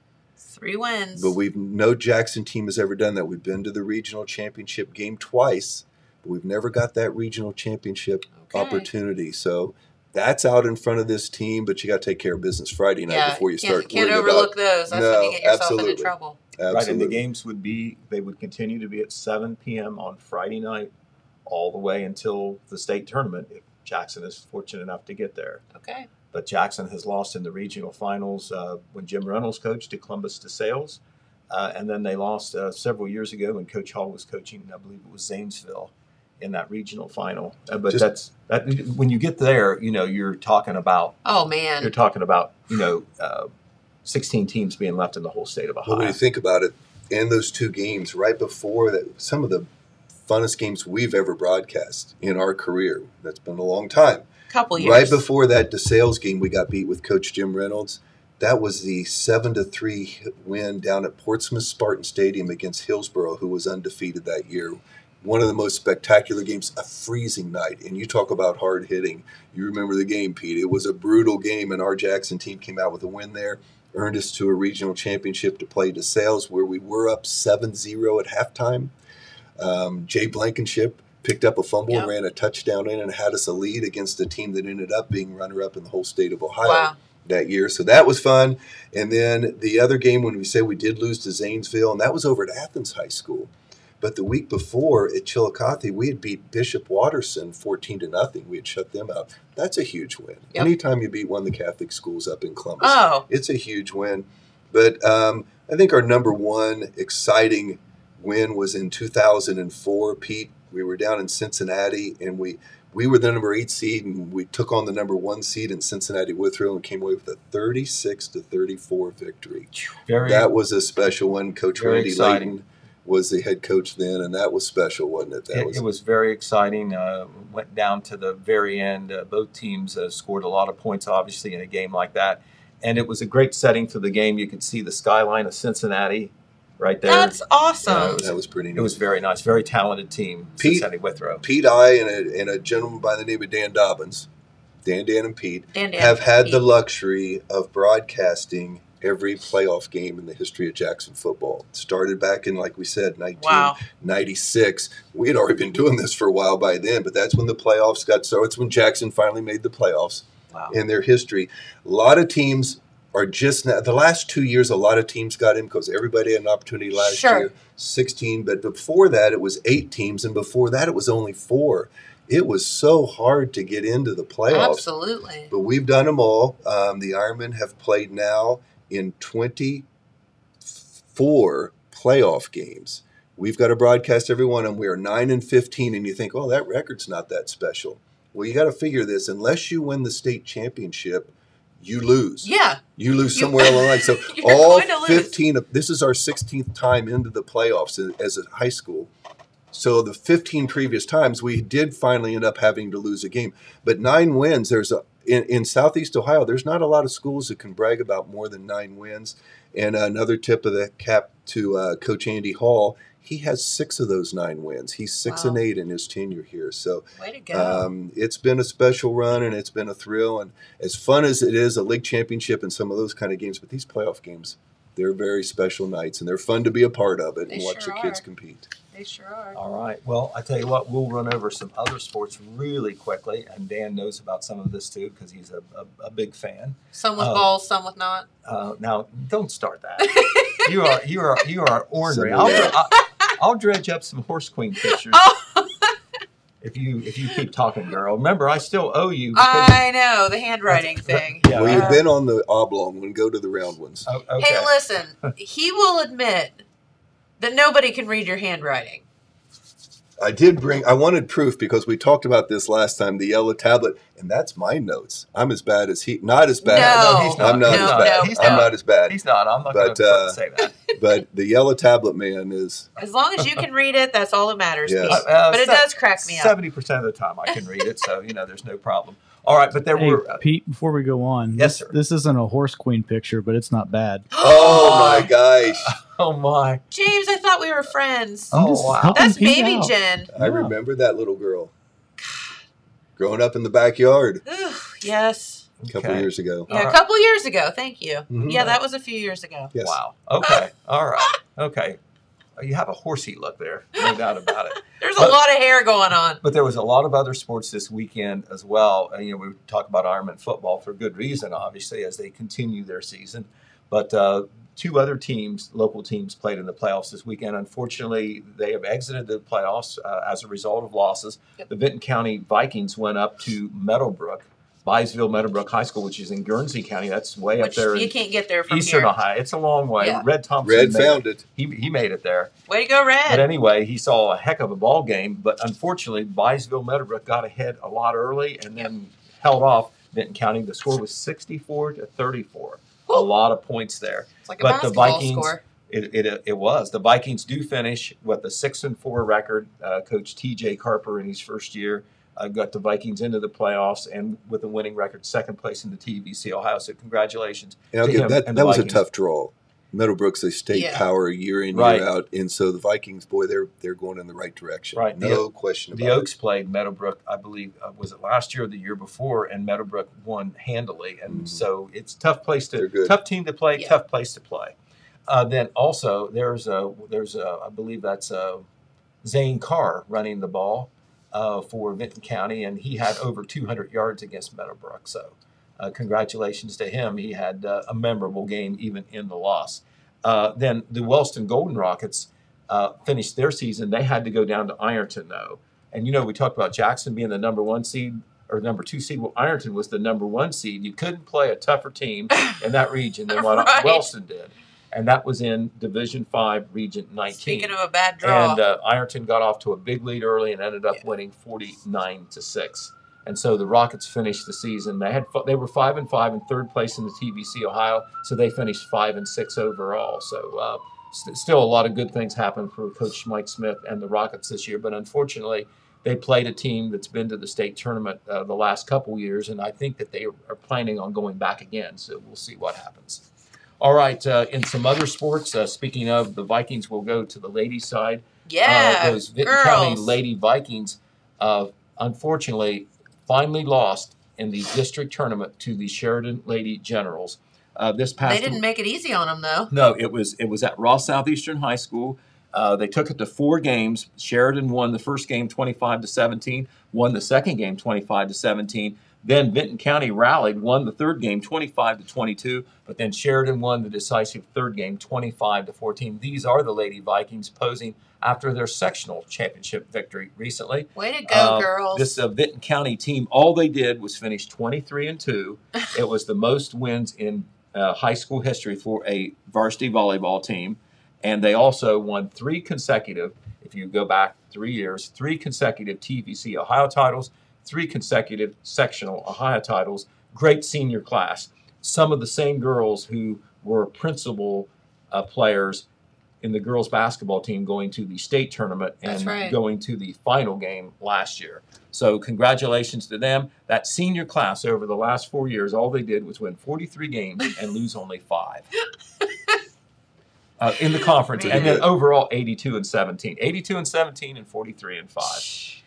Speaker 2: Three wins.
Speaker 5: But we've no Jackson team has ever done that. We've been to the regional championship game twice, but we've never got that regional championship
Speaker 2: Okay.
Speaker 5: opportunity. So that's out in front of this team. But you got to take care of business Friday night
Speaker 2: yeah,
Speaker 5: before you
Speaker 2: can't,
Speaker 5: start.
Speaker 2: can't
Speaker 5: worrying
Speaker 2: overlook
Speaker 5: about,
Speaker 2: those. That's
Speaker 5: No,
Speaker 2: when you get yourself
Speaker 5: absolutely.
Speaker 2: into trouble.
Speaker 3: Right, and the games would be they would continue to be at 7 p.m. on Friday night, all the way until the state tournament if Jackson is fortunate enough to get there.
Speaker 2: Okay.
Speaker 3: But Jackson has lost in the regional finals uh, when Jim Reynolds coached to Columbus DeSales, uh, and then they lost uh, several years ago when Coach Hall was coaching. I believe it was Zanesville in that regional final. Uh, but
Speaker 5: Just-
Speaker 3: that's that when you get there, you know you're talking about
Speaker 2: Oh man.
Speaker 3: you're talking about you know uh, 16 teams being left in the whole state of Ohio.
Speaker 5: Well, when you think about it, in those two games right before that, some of the funnest games we've ever broadcast in our career. That's been a long time.
Speaker 2: Couple years.
Speaker 5: Right before that DeSales game, we got beat with Coach Jim Reynolds. That was the seven to three win down at Portsmouth Spartan Stadium against Hillsboro, who was undefeated that year. One of the most spectacular games, a freezing night. And you talk about hard hitting. You remember the game, Pete. It was a brutal game, and our Jackson team came out with a win there, earned us to a regional championship to play DeSales, where we were up 7 0 at halftime. Um, Jay Blankenship picked up a fumble,
Speaker 2: Yep.
Speaker 5: ran a touchdown in, and had us a lead against a team that ended up being runner up in the whole state of Ohio
Speaker 2: Wow.
Speaker 5: that year. So that was fun. And then the other game when we say we did lose to Zanesville, and that was over at Athens High School. But the week before at Chillicothe, we had beat Bishop Watterson 14 to nothing. We had shut them out. That's a huge win.
Speaker 2: Yep.
Speaker 5: Anytime you beat one of the Catholic schools up in Columbus,
Speaker 2: Oh.
Speaker 5: it's a huge win. But um, I think our number one exciting win was in 2004, Pete. We were down in Cincinnati and we we were the number eight seed, and we took on the number one seed in Cincinnati Withrow and came away with a 36 to 34 victory.
Speaker 3: Very
Speaker 5: That was a special one. Coach Randy
Speaker 3: exciting.
Speaker 5: Layton was the head coach then, and that was special, wasn't it? That
Speaker 3: It, it was very exciting. Uh, went down to the very end. Uh, both teams uh, scored a lot of points, obviously, in a game like that. And it was a great setting for the game. You could see the skyline of Cincinnati right there.
Speaker 2: That's awesome.
Speaker 3: it was-
Speaker 5: that was pretty. Neat.
Speaker 3: it was very nice. Very talented team,
Speaker 5: Pete-
Speaker 3: Cincinnati Withrow.
Speaker 5: Pete, I, and a, and a gentleman by the name of Dan Dobbins, Dan, Dan, and Pete
Speaker 2: Dan, Dan,
Speaker 5: have had the luxury of broadcasting every playoff game in the history of Jackson football. It started back in, like we said, 1996.
Speaker 2: Wow.
Speaker 5: We had already been doing this for a while by then, but that's when the playoffs got started. It's when Jackson finally made the playoffs
Speaker 3: Wow.
Speaker 5: in their history. A lot of teams are just now, the last two years, a lot of teams got in because everybody had an opportunity last
Speaker 2: Sure.
Speaker 5: year. 16, but before that, it was eight teams, and before that, it was only four. It was so hard to get into the playoffs.
Speaker 2: Absolutely.
Speaker 5: But we've done them all. Um, the Ironmen have played now in 24 playoff games. We've got to broadcast every one of them. We are 9 and 15, and you think, oh, that record's not that special. Well, you got to figure this. Unless you win the state championship, you lose.
Speaker 2: Yeah.
Speaker 5: You lose somewhere along the line. So [LAUGHS] all
Speaker 2: going to lose.
Speaker 5: 15 of this is our 16th time into the playoffs as- as a high school. So the 15 previous times we did finally end up having to lose a game. But nine wins, there's a in, in Southeast Ohio, there's not a lot of schools that can brag about more than nine wins. And another tip of the cap to uh, Coach Andy Hall, he has six of those nine wins. He's six
Speaker 2: Wow.
Speaker 5: and eight in his tenure here. So
Speaker 2: Way to go.
Speaker 5: um, it's been a special run and it's been a thrill. And as fun as it is, a league championship and some of those kind of games, but these playoff games, they're very special nights and they're fun to be a part of it
Speaker 2: They
Speaker 5: and watch
Speaker 2: sure
Speaker 5: the kids
Speaker 2: are.
Speaker 5: compete.
Speaker 2: they sure are.
Speaker 3: All right. Well, I tell you what, we'll run over some other sports really quickly, and Dan knows about some of this too because he's a, a, a big fan.
Speaker 2: Some with
Speaker 3: Oh.
Speaker 2: balls, some with not.
Speaker 3: Uh, now, don't start that. [LAUGHS] you are you are you are [LAUGHS] ornery. I'll. I'll, I'll dredge up some horse queen pictures
Speaker 2: Oh, [LAUGHS]
Speaker 3: if you if you keep talking, girl. Remember, I still owe you.
Speaker 2: I know the handwriting thing.
Speaker 3: Yeah.
Speaker 5: well, you've been on the oblong one, go to the round ones.
Speaker 3: oh, okay.
Speaker 2: Hey, listen. [LAUGHS] He will admit that nobody can read your handwriting.
Speaker 5: I did bring, I wanted proof because we talked about this last time, the yellow tablet, and that's my notes. I'm as bad as he, not as bad.
Speaker 2: No, no
Speaker 3: he's not.
Speaker 5: I'm not
Speaker 2: no,
Speaker 5: as bad.
Speaker 2: no,
Speaker 3: he's
Speaker 5: I'm
Speaker 3: not.
Speaker 5: not as bad.
Speaker 3: He's not. I'm not
Speaker 5: But,
Speaker 3: going
Speaker 5: uh,
Speaker 3: to say that. [LAUGHS]
Speaker 5: But the yellow tablet man is,
Speaker 2: As long as you can read it, that's all that matters.
Speaker 5: Yes.
Speaker 2: Pete.
Speaker 3: Uh,
Speaker 2: but it
Speaker 3: se-
Speaker 2: does crack me up.
Speaker 3: Seventy percent of the time, I can read it, so you know, there's no problem. All right, but there
Speaker 4: Hey,
Speaker 3: were. Uh,
Speaker 4: Pete, before we go on,
Speaker 3: Yes,
Speaker 4: this,
Speaker 3: sir.
Speaker 4: this isn't a horse queen picture, but it's not bad. [GASPS]
Speaker 5: oh my gosh. [LAUGHS]
Speaker 3: oh my!
Speaker 2: James, I thought we were friends.
Speaker 3: Oh,
Speaker 4: I'm just
Speaker 3: wow.
Speaker 2: That's
Speaker 4: Pete
Speaker 2: baby
Speaker 4: out.
Speaker 2: Jen.
Speaker 5: I
Speaker 4: Yeah.
Speaker 5: remember that little girl growing up in the backyard
Speaker 2: Ugh, yes.
Speaker 5: a couple
Speaker 3: Okay.
Speaker 5: years ago.
Speaker 2: Yeah,
Speaker 3: All
Speaker 2: a couple years ago. Thank you.
Speaker 5: Mhm.
Speaker 2: Yeah, that was a few years ago.
Speaker 5: Yes.
Speaker 3: Wow. Okay. [LAUGHS] All right. Okay. Uh, You have a horsey look there, no doubt about it. [LAUGHS]
Speaker 2: There's a lot of hair going on.
Speaker 3: But there was a lot of other sports this weekend as well. And, you know, we talk about Ironman football for good reason, obviously, as they continue their season. But uh, two other teams, local teams, played in the playoffs this weekend. Unfortunately, they have exited the playoffs uh, as a result of losses.
Speaker 2: Yep.
Speaker 3: The Vinton County Vikings went up to Meadowbrook, Byesville Meadowbrook High School, which is in Guernsey County. That's way
Speaker 2: Which
Speaker 3: up there
Speaker 2: you
Speaker 3: in
Speaker 2: can't get there from
Speaker 3: Eastern
Speaker 2: here.
Speaker 3: Ohio. It's a long way.
Speaker 2: Yeah.
Speaker 3: Red Thompson
Speaker 5: Red
Speaker 3: made
Speaker 5: found it.
Speaker 3: He, he made it there.
Speaker 2: Way to go, Red.
Speaker 3: But anyway, he saw a heck of a ball game. But unfortunately, Byesville Meadowbrook got ahead a lot early and then held off Vinton County. The score was 64 to 34. A
Speaker 2: Whew.
Speaker 3: lot of points there.
Speaker 2: it's like a
Speaker 3: but the
Speaker 2: basketball
Speaker 3: Vikings-
Speaker 2: score.
Speaker 3: It, it, it was. The Vikings do finish with a 6 and 4 record. Uh, Coach TJ Carper in his first year uh, got the Vikings into the playoffs and with a winning record, second place in the TVC Ohio. So congratulations.
Speaker 5: And I'll
Speaker 3: to
Speaker 5: give-
Speaker 3: him
Speaker 5: that
Speaker 3: and the
Speaker 5: that was a tough draw. Meadowbrook's a state
Speaker 2: Yeah.
Speaker 5: power year in
Speaker 3: Right.
Speaker 5: year out, and so the Vikings, boy, they're they're going in the right direction.
Speaker 3: Right. The-
Speaker 5: No question about it.
Speaker 3: The Oaks played Meadowbrook, I believe, uh, was it last year or the year before, and Meadowbrook won handily. And
Speaker 5: Mhm.
Speaker 3: so it's tough place to tough team to play,
Speaker 2: Yeah.
Speaker 3: tough place to play. Uh, then also there's a there's a I believe that's a Zane Carr running the ball uh, for Vinton County, and he had over 200 yards against Meadowbrook. So uh, congratulations to him. He had uh, a memorable game even in the loss. Uh, then the Wellston Golden Rockets uh, finished their season. They had to go down to Ironton though, and you know we talked about Jackson being the number one seed or number two seed. Well, Ironton was the number one seed. You couldn't play a tougher team in that region than what [LAUGHS]
Speaker 2: Right.
Speaker 3: Wellston did. And that was in Division Five, Region 19.
Speaker 2: Speaking of a bad draw,
Speaker 3: And uh, Ironton got off to a big lead early and ended up
Speaker 2: Yeah.
Speaker 3: winning 49 to six. And so the Rockets finished the season. They had they were five and five in third place in the TVC Ohio, so they finished five and six overall. So uh, st- still a lot of good things happened for Coach Mike Smith and the Rockets this year. But unfortunately, they played a team that's been to the state tournament uh, the last couple years, and I think that they are planning on going back again. So we'll see what happens. All right, uh, in some other sports, uh, speaking of the Vikings, will go to the ladies' side.
Speaker 2: yeah,
Speaker 3: uh, those Vinton County. Lady Vikings, uh, unfortunately, finally lost in the district tournament to the Sheridan Lady Generals. Uh, this past
Speaker 2: They didn't make it easy on them though.
Speaker 3: no, it was it was at Ross Southeastern High School. Uh, they took it to four games. Sheridan won the first game 25 to 17, won the second game 25 to 17. Then Vinton County rallied, won the third game 25 to 22, but then Sheridan won the decisive third game 25 to 14. These are the Lady Vikings posing after their sectional championship victory recently.
Speaker 2: Way to go,
Speaker 3: Uh,
Speaker 2: girls!
Speaker 3: This uh, Vinton County team, all they did was finish 23 and 2. [LAUGHS] it was the most wins in uh, high school history for a varsity volleyball team. And they also won three consecutive, if you go back three years, three consecutive TVC Ohio titles, three consecutive sectional Ohio titles. Great senior class. Some of the same girls who were principal uh, players in the girls basketball team going to the state tournament and
Speaker 2: right.
Speaker 3: going to the final game last year. So congratulations to them. That senior class over the last four years, all they did was win 43 games and lose only five. [LAUGHS] Uh, in the conference, and then overall 82 and 17, 82 and 17, and 43 and five.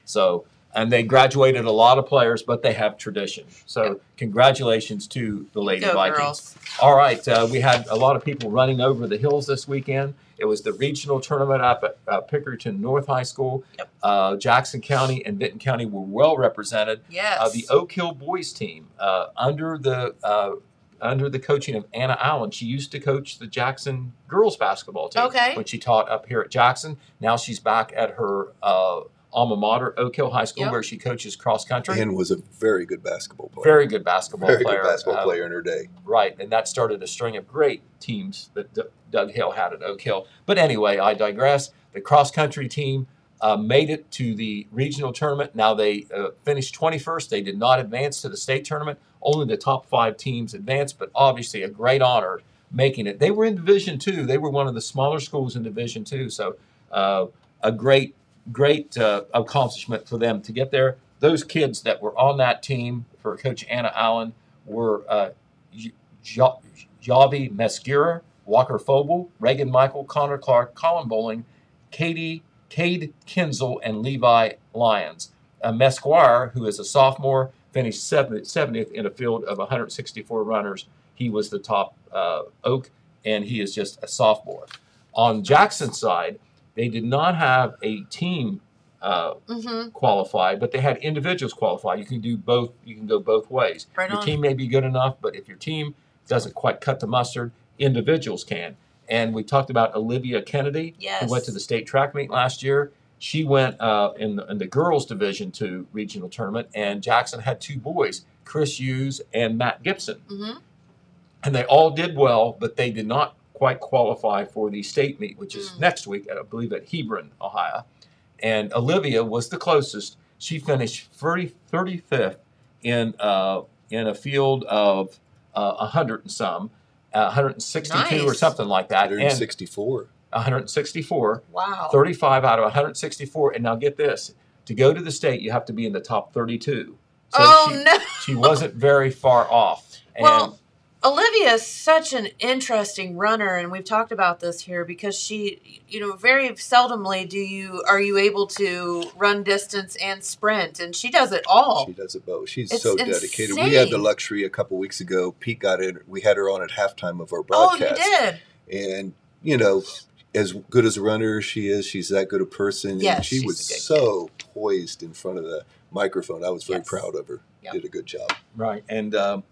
Speaker 3: So, and they graduated a lot of players, but they have tradition. So, congratulations to the Lady
Speaker 2: go,
Speaker 3: Vikings.
Speaker 2: girls.
Speaker 3: All right, uh, we had a lot of people running over the hills this weekend. It was the regional tournament up at uh, Pickerington North High School.
Speaker 2: Yep.
Speaker 3: Uh, Jackson County and Vinton County were well represented.
Speaker 2: Yes.
Speaker 3: Uh, the Oak Hill boys team, uh, under the uh, under the coaching of Anna Allen, she used to coach the Jackson girls basketball team
Speaker 2: Okay.
Speaker 3: when she taught up here at Jackson. Now she's back at her uh, alma mater, Oak Hill High School,
Speaker 2: Yep.
Speaker 3: where she coaches cross country.
Speaker 5: and was a very good basketball player.
Speaker 3: Very good basketball
Speaker 5: very
Speaker 3: player.
Speaker 5: good basketball
Speaker 3: Uh,
Speaker 5: player in her day.
Speaker 3: Right, and that started a string of great teams that D- Doug Hill had at Oak Hill. But anyway, I digress. The cross country team uh, made it to the regional tournament. Now they uh, finished 21st. They did not advance to the state tournament. Only the top five teams advanced, but obviously a great honor making it. They were in Division Two. They were one of the smaller schools in Division Two. So uh, a great, great uh, accomplishment for them to get there. Those kids that were on that team for Coach Anna Allen were uh, Ja- Javi Mesquera, Walker Foble, Reagan Michael, Connor Clark, Colin Bowling, Katie, Cade Kinzel, and Levi Lyons. Uh, Mesquire, who is a sophomore, finished 70th 70th in a field of 164 runners. He was the top uh, oak, and he is just a sophomore. On Jackson's side, they did not have a team uh,
Speaker 2: mm-hmm.
Speaker 3: qualify, but they had individuals qualify. You can do both. You can go both ways.
Speaker 2: Right
Speaker 3: your
Speaker 2: on.
Speaker 3: team may be good enough, but if your team doesn't quite cut the mustard, individuals can. And we talked about Olivia Kennedy,
Speaker 2: Yes.
Speaker 3: who went to the state track meet last year. She went uh, in, the, in the girls' division to regional tournament, and Jackson had two boys, Chris Hughes and Matt Gibson
Speaker 2: Mm-hmm.
Speaker 3: and they all did well, but they did not quite qualify for the state meet, which is
Speaker 2: Mm.
Speaker 3: next week, I believe, at Hebron, Ohio. And Olivia was the closest. She finished 30, 35th in uh, in a field of uh, 100 and some, uh, 162 or something like that, and
Speaker 5: 164.
Speaker 3: 164.
Speaker 2: Wow.
Speaker 3: 35 out of 164. And now get this: to go to the state, you have to be in the top 32. So
Speaker 2: oh
Speaker 3: she,
Speaker 2: no.
Speaker 3: she wasn't very far off. [LAUGHS] And
Speaker 2: Well, Olivia is such an interesting runner, and we've talked about this here because she, you know, very seldomly do you are you able to run distance and sprint, and she does it all.
Speaker 5: She does it both. She's
Speaker 2: It's
Speaker 5: so dedicated. We had the luxury a couple weeks ago. Pete got in. We had her on at halftime of our broadcast.
Speaker 2: oh, you did.
Speaker 5: and you know, as good as a runner she is, she's that good a person.
Speaker 2: Yes,
Speaker 5: and she was
Speaker 2: a good
Speaker 5: so poised in front of the microphone. I was very
Speaker 2: Yes.
Speaker 5: proud of her.
Speaker 2: Yep.
Speaker 5: Did a good job.
Speaker 3: Right. And um,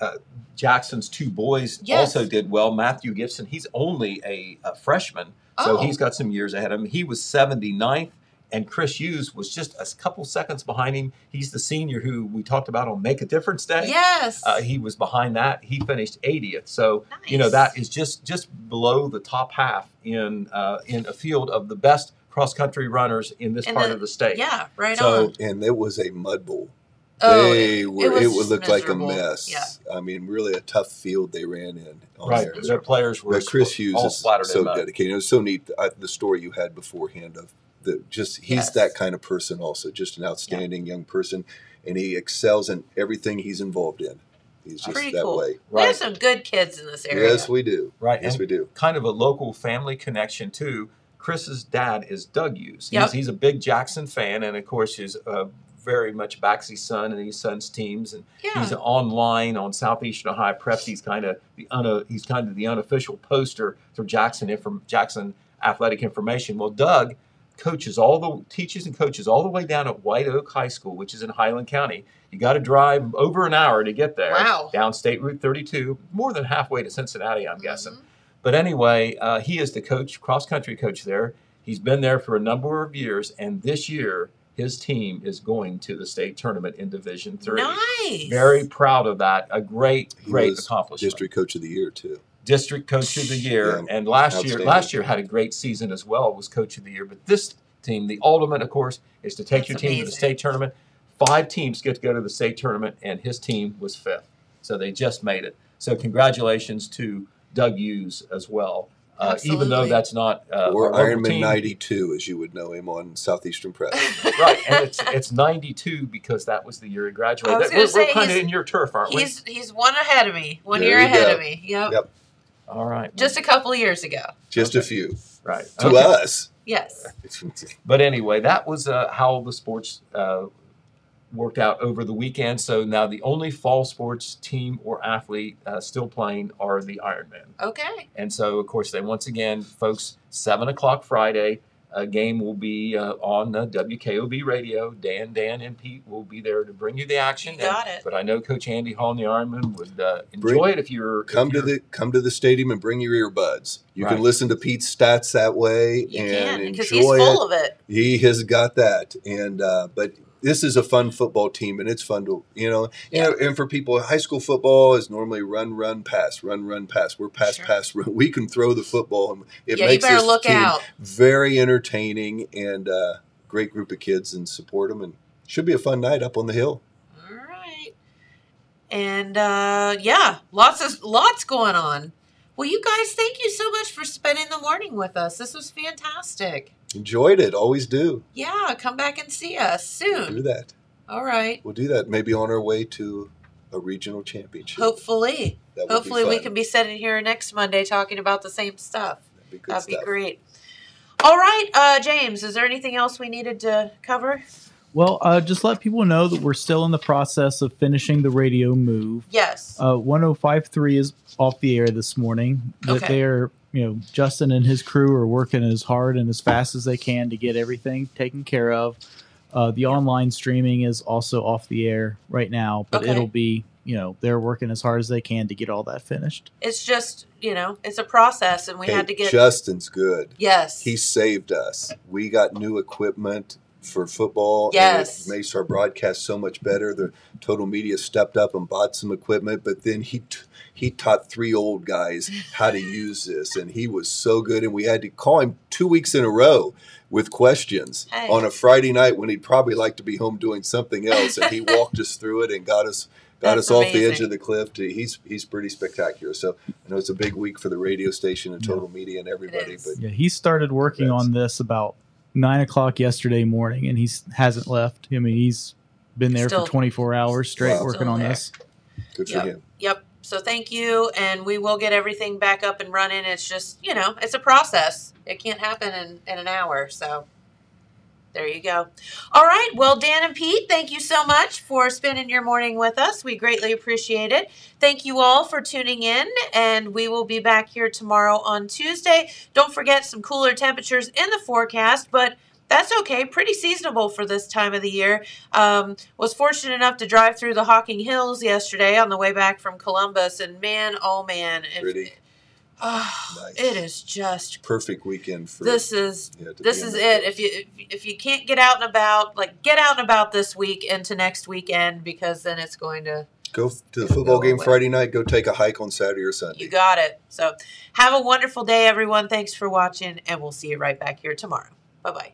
Speaker 3: uh, Jackson's two boys
Speaker 2: Yes.
Speaker 3: also did well. Matthew Gibson, he's only a, a freshman, so
Speaker 2: Oh.
Speaker 3: he's got some years ahead of him. He was 79th and Chris Hughes was just a couple seconds behind him. He's the senior who we talked about on Make a Difference Day.
Speaker 2: Yes.
Speaker 3: Uh, he was behind that. He finished 80th. So you know that is just just below the top half in uh, in a field of the best cross country runners in this
Speaker 2: In
Speaker 3: part
Speaker 2: the-
Speaker 3: of the state.
Speaker 2: yeah, right
Speaker 3: So-
Speaker 2: on.
Speaker 5: And it was a mud bowl.
Speaker 2: Oh,
Speaker 5: they
Speaker 2: it-
Speaker 5: were,
Speaker 2: it was
Speaker 5: it, would
Speaker 2: just
Speaker 5: look like a mess.
Speaker 2: Yeah.
Speaker 5: I mean, really a tough field they ran in.
Speaker 3: Right,
Speaker 5: there.
Speaker 3: their players were
Speaker 5: But Chris Hughes
Speaker 3: all
Speaker 5: is
Speaker 3: splattered
Speaker 5: so dedicated. It was so neat. I, the story you had beforehand of the just he's
Speaker 2: Yes.
Speaker 5: that kind of person. Also, just an outstanding young person, and he excels in everything he's involved in. He's just
Speaker 2: Pretty
Speaker 5: that
Speaker 2: cool.
Speaker 5: way.
Speaker 2: We have some good kids in this area.
Speaker 5: Yes, we do.
Speaker 3: Right,
Speaker 5: Yes,
Speaker 3: and
Speaker 5: we do.
Speaker 3: kind of a local family connection too. Chris's dad is Doug Hughes.
Speaker 2: Yep.
Speaker 3: He's, he's a big Jackson fan, and of course, is uh, very much backs his son and his son's teams. And
Speaker 2: yeah.
Speaker 3: he's online on Southeastern Ohio Preps. He's kind of the un- he's kind of the unofficial poster for Jackson inform- Jackson athletic information. Well, Doug coaches all the teaches and coaches all the way down at White Oak High School, which is in Highland County. You got to drive over an hour to get there.
Speaker 2: Wow.
Speaker 3: Down State Route 32, more than halfway to Cincinnati, I'm guessing.
Speaker 2: Mhm.
Speaker 3: But anyway, uh, he is the coach, cross country coach there. He's been there for a number of years, and this year his team is going to the state tournament in Division Three.
Speaker 2: Nice.
Speaker 3: Very proud of that. A great,
Speaker 5: He
Speaker 3: great
Speaker 5: was
Speaker 3: accomplishment.
Speaker 5: District Coach of the Year too.
Speaker 3: District Coach of the Year,
Speaker 5: Yeah,
Speaker 3: and last year, last year had a great season as well. Was Coach of the Year, but this team, the ultimate, of course, is to take
Speaker 2: That's
Speaker 3: your team to the state tournament. Five teams get to go to the state tournament, and his team was fifth, so they just made it. So congratulations to Doug Hughes as well. Uh, even though that's not uh,
Speaker 5: or
Speaker 3: our local
Speaker 5: Ironman
Speaker 3: team.
Speaker 5: 92, as you would know him on Southeastern Preps. [LAUGHS]
Speaker 3: right? And it's it's 92 because that was the year he graduated.
Speaker 2: I was
Speaker 3: That-
Speaker 2: gonna
Speaker 3: we're kind of
Speaker 2: he's-
Speaker 3: in your turf, aren't we?
Speaker 2: He's he's one ahead of me. One
Speaker 5: There
Speaker 2: year ahead
Speaker 5: go.
Speaker 2: of me. Yep.
Speaker 5: Yep.
Speaker 3: All right,
Speaker 2: Just a couple of years ago.
Speaker 5: Just a few.
Speaker 3: right
Speaker 5: To
Speaker 3: Okay.
Speaker 5: us.
Speaker 2: Yes. [LAUGHS]
Speaker 3: But anyway, that was uh, how the sports uh, worked out over the weekend. So now the only fall sports team or athlete uh, still playing are the Ironmen.
Speaker 2: Okay.
Speaker 3: And so, of course, they once again, folks, seven o'clock Friday, a game will be uh, on the WKOB radio. Dan, Dan, and Pete will be there to bring you the action.
Speaker 2: You got it.
Speaker 3: But I know Coach Andy Hall and the Ironmen would uh, enjoy
Speaker 5: Bring-
Speaker 3: it if you're
Speaker 5: Come to
Speaker 3: you're-
Speaker 5: the come to the stadium and bring your earbuds. You
Speaker 3: Right.
Speaker 5: can listen to Pete's stats that way
Speaker 2: You
Speaker 5: and
Speaker 2: can
Speaker 5: enjoy
Speaker 2: because he's
Speaker 5: it.
Speaker 2: of it.
Speaker 5: He has got that, and uh, but this is a fun football team, and it's fun to you know, you know, and for people, high school football is normally run, run, pass, run, run, pass. We're pass,
Speaker 2: Sure.
Speaker 5: pass, run. [LAUGHS] We can throw the football, and it
Speaker 2: yeah,
Speaker 5: makes
Speaker 2: better
Speaker 5: this
Speaker 2: look
Speaker 5: team
Speaker 2: out.
Speaker 5: very entertaining and uh, great group of kids, and support them, and should be a fun night up on the hill.
Speaker 2: All right. And uh, yeah, lots of lots going on. Well, you guys, thank you so much for spending the morning with us. This was fantastic.
Speaker 5: Enjoyed it, always do.
Speaker 2: Yeah, come back and see us soon.
Speaker 5: Do that.
Speaker 2: All right.
Speaker 5: We'll do that. Maybe on our way to a regional championship.
Speaker 2: Hopefully,
Speaker 5: That
Speaker 2: hopefully we can be sitting here next Monday talking about the same stuff.
Speaker 5: That'd be good
Speaker 2: That'd
Speaker 5: stuff.
Speaker 2: be great. All right, uh, James, is there anything else we needed to cover?
Speaker 4: Well, uh, just let people know that we're still in the process of finishing the radio move.
Speaker 2: Yes.
Speaker 4: Uh, 1053 is off the air this morning. That
Speaker 2: Okay.
Speaker 4: they're, you know, Justin and his crew are working as hard and as fast as they can to get everything taken care of. Uh, the online streaming is also off the air right now, but
Speaker 2: Okay.
Speaker 4: it'll be, you know, they're working as hard as they can to get all that finished.
Speaker 2: it's just, you know, it's a process and we
Speaker 5: Hey,
Speaker 2: had to get
Speaker 5: Justin's good.
Speaker 2: Yes.
Speaker 5: He saved us. We got new equipment for football.
Speaker 2: Yes.
Speaker 5: And it makes our broadcast so much better. The total media stepped up and bought some equipment, but then he t- he taught three old guys how to use this, and he was so good. And we had to call him two weeks in a row with questions
Speaker 2: Hey.
Speaker 5: on a Friday night when he'd probably like to be home doing something else, and he walked us [LAUGHS] through it and got us. Got
Speaker 2: That's
Speaker 5: us off the edge of the cliff. To, he's he's pretty spectacular. So I know it's a big week for the radio station and total media and everybody. But
Speaker 4: Yeah, he started working on this about nine o'clock yesterday morning, and he hasn't left. I mean, he's been there
Speaker 2: Still-
Speaker 4: for 24 hours straight
Speaker 5: Wow.
Speaker 4: working on
Speaker 2: there.
Speaker 4: this.
Speaker 5: good for
Speaker 2: Yep.
Speaker 5: him.
Speaker 2: Yep. So thank you, and we will get everything back up and running. It's just, you know, it's a process. It can't happen in, in an hour. So there you go. All right. Well, Dan and Pete, thank you so much for spending your morning with us. We greatly appreciate it. Thank you all for tuning in, and we will be back here tomorrow on Tuesday. Don't forget some cooler temperatures in the forecast, but that's okay. Pretty seasonable for this time of the year. Um, was fortunate enough to drive through the Hocking Hills yesterday on the way back from Columbus, and man, oh man, if. Oh,
Speaker 5: Nice.
Speaker 2: it is just
Speaker 5: Perfect weekend for
Speaker 2: this is
Speaker 5: yeah,
Speaker 2: this is it. If you if, if you can't get out and about, like get out and about this week into next weekend because then it's going to
Speaker 5: Go to the football game
Speaker 2: away.
Speaker 5: Friday night. Go take a hike on Saturday or Sunday.
Speaker 2: you got it. So have a wonderful day, everyone. Thanks for watching, and we'll see you right back here tomorrow. Bye bye.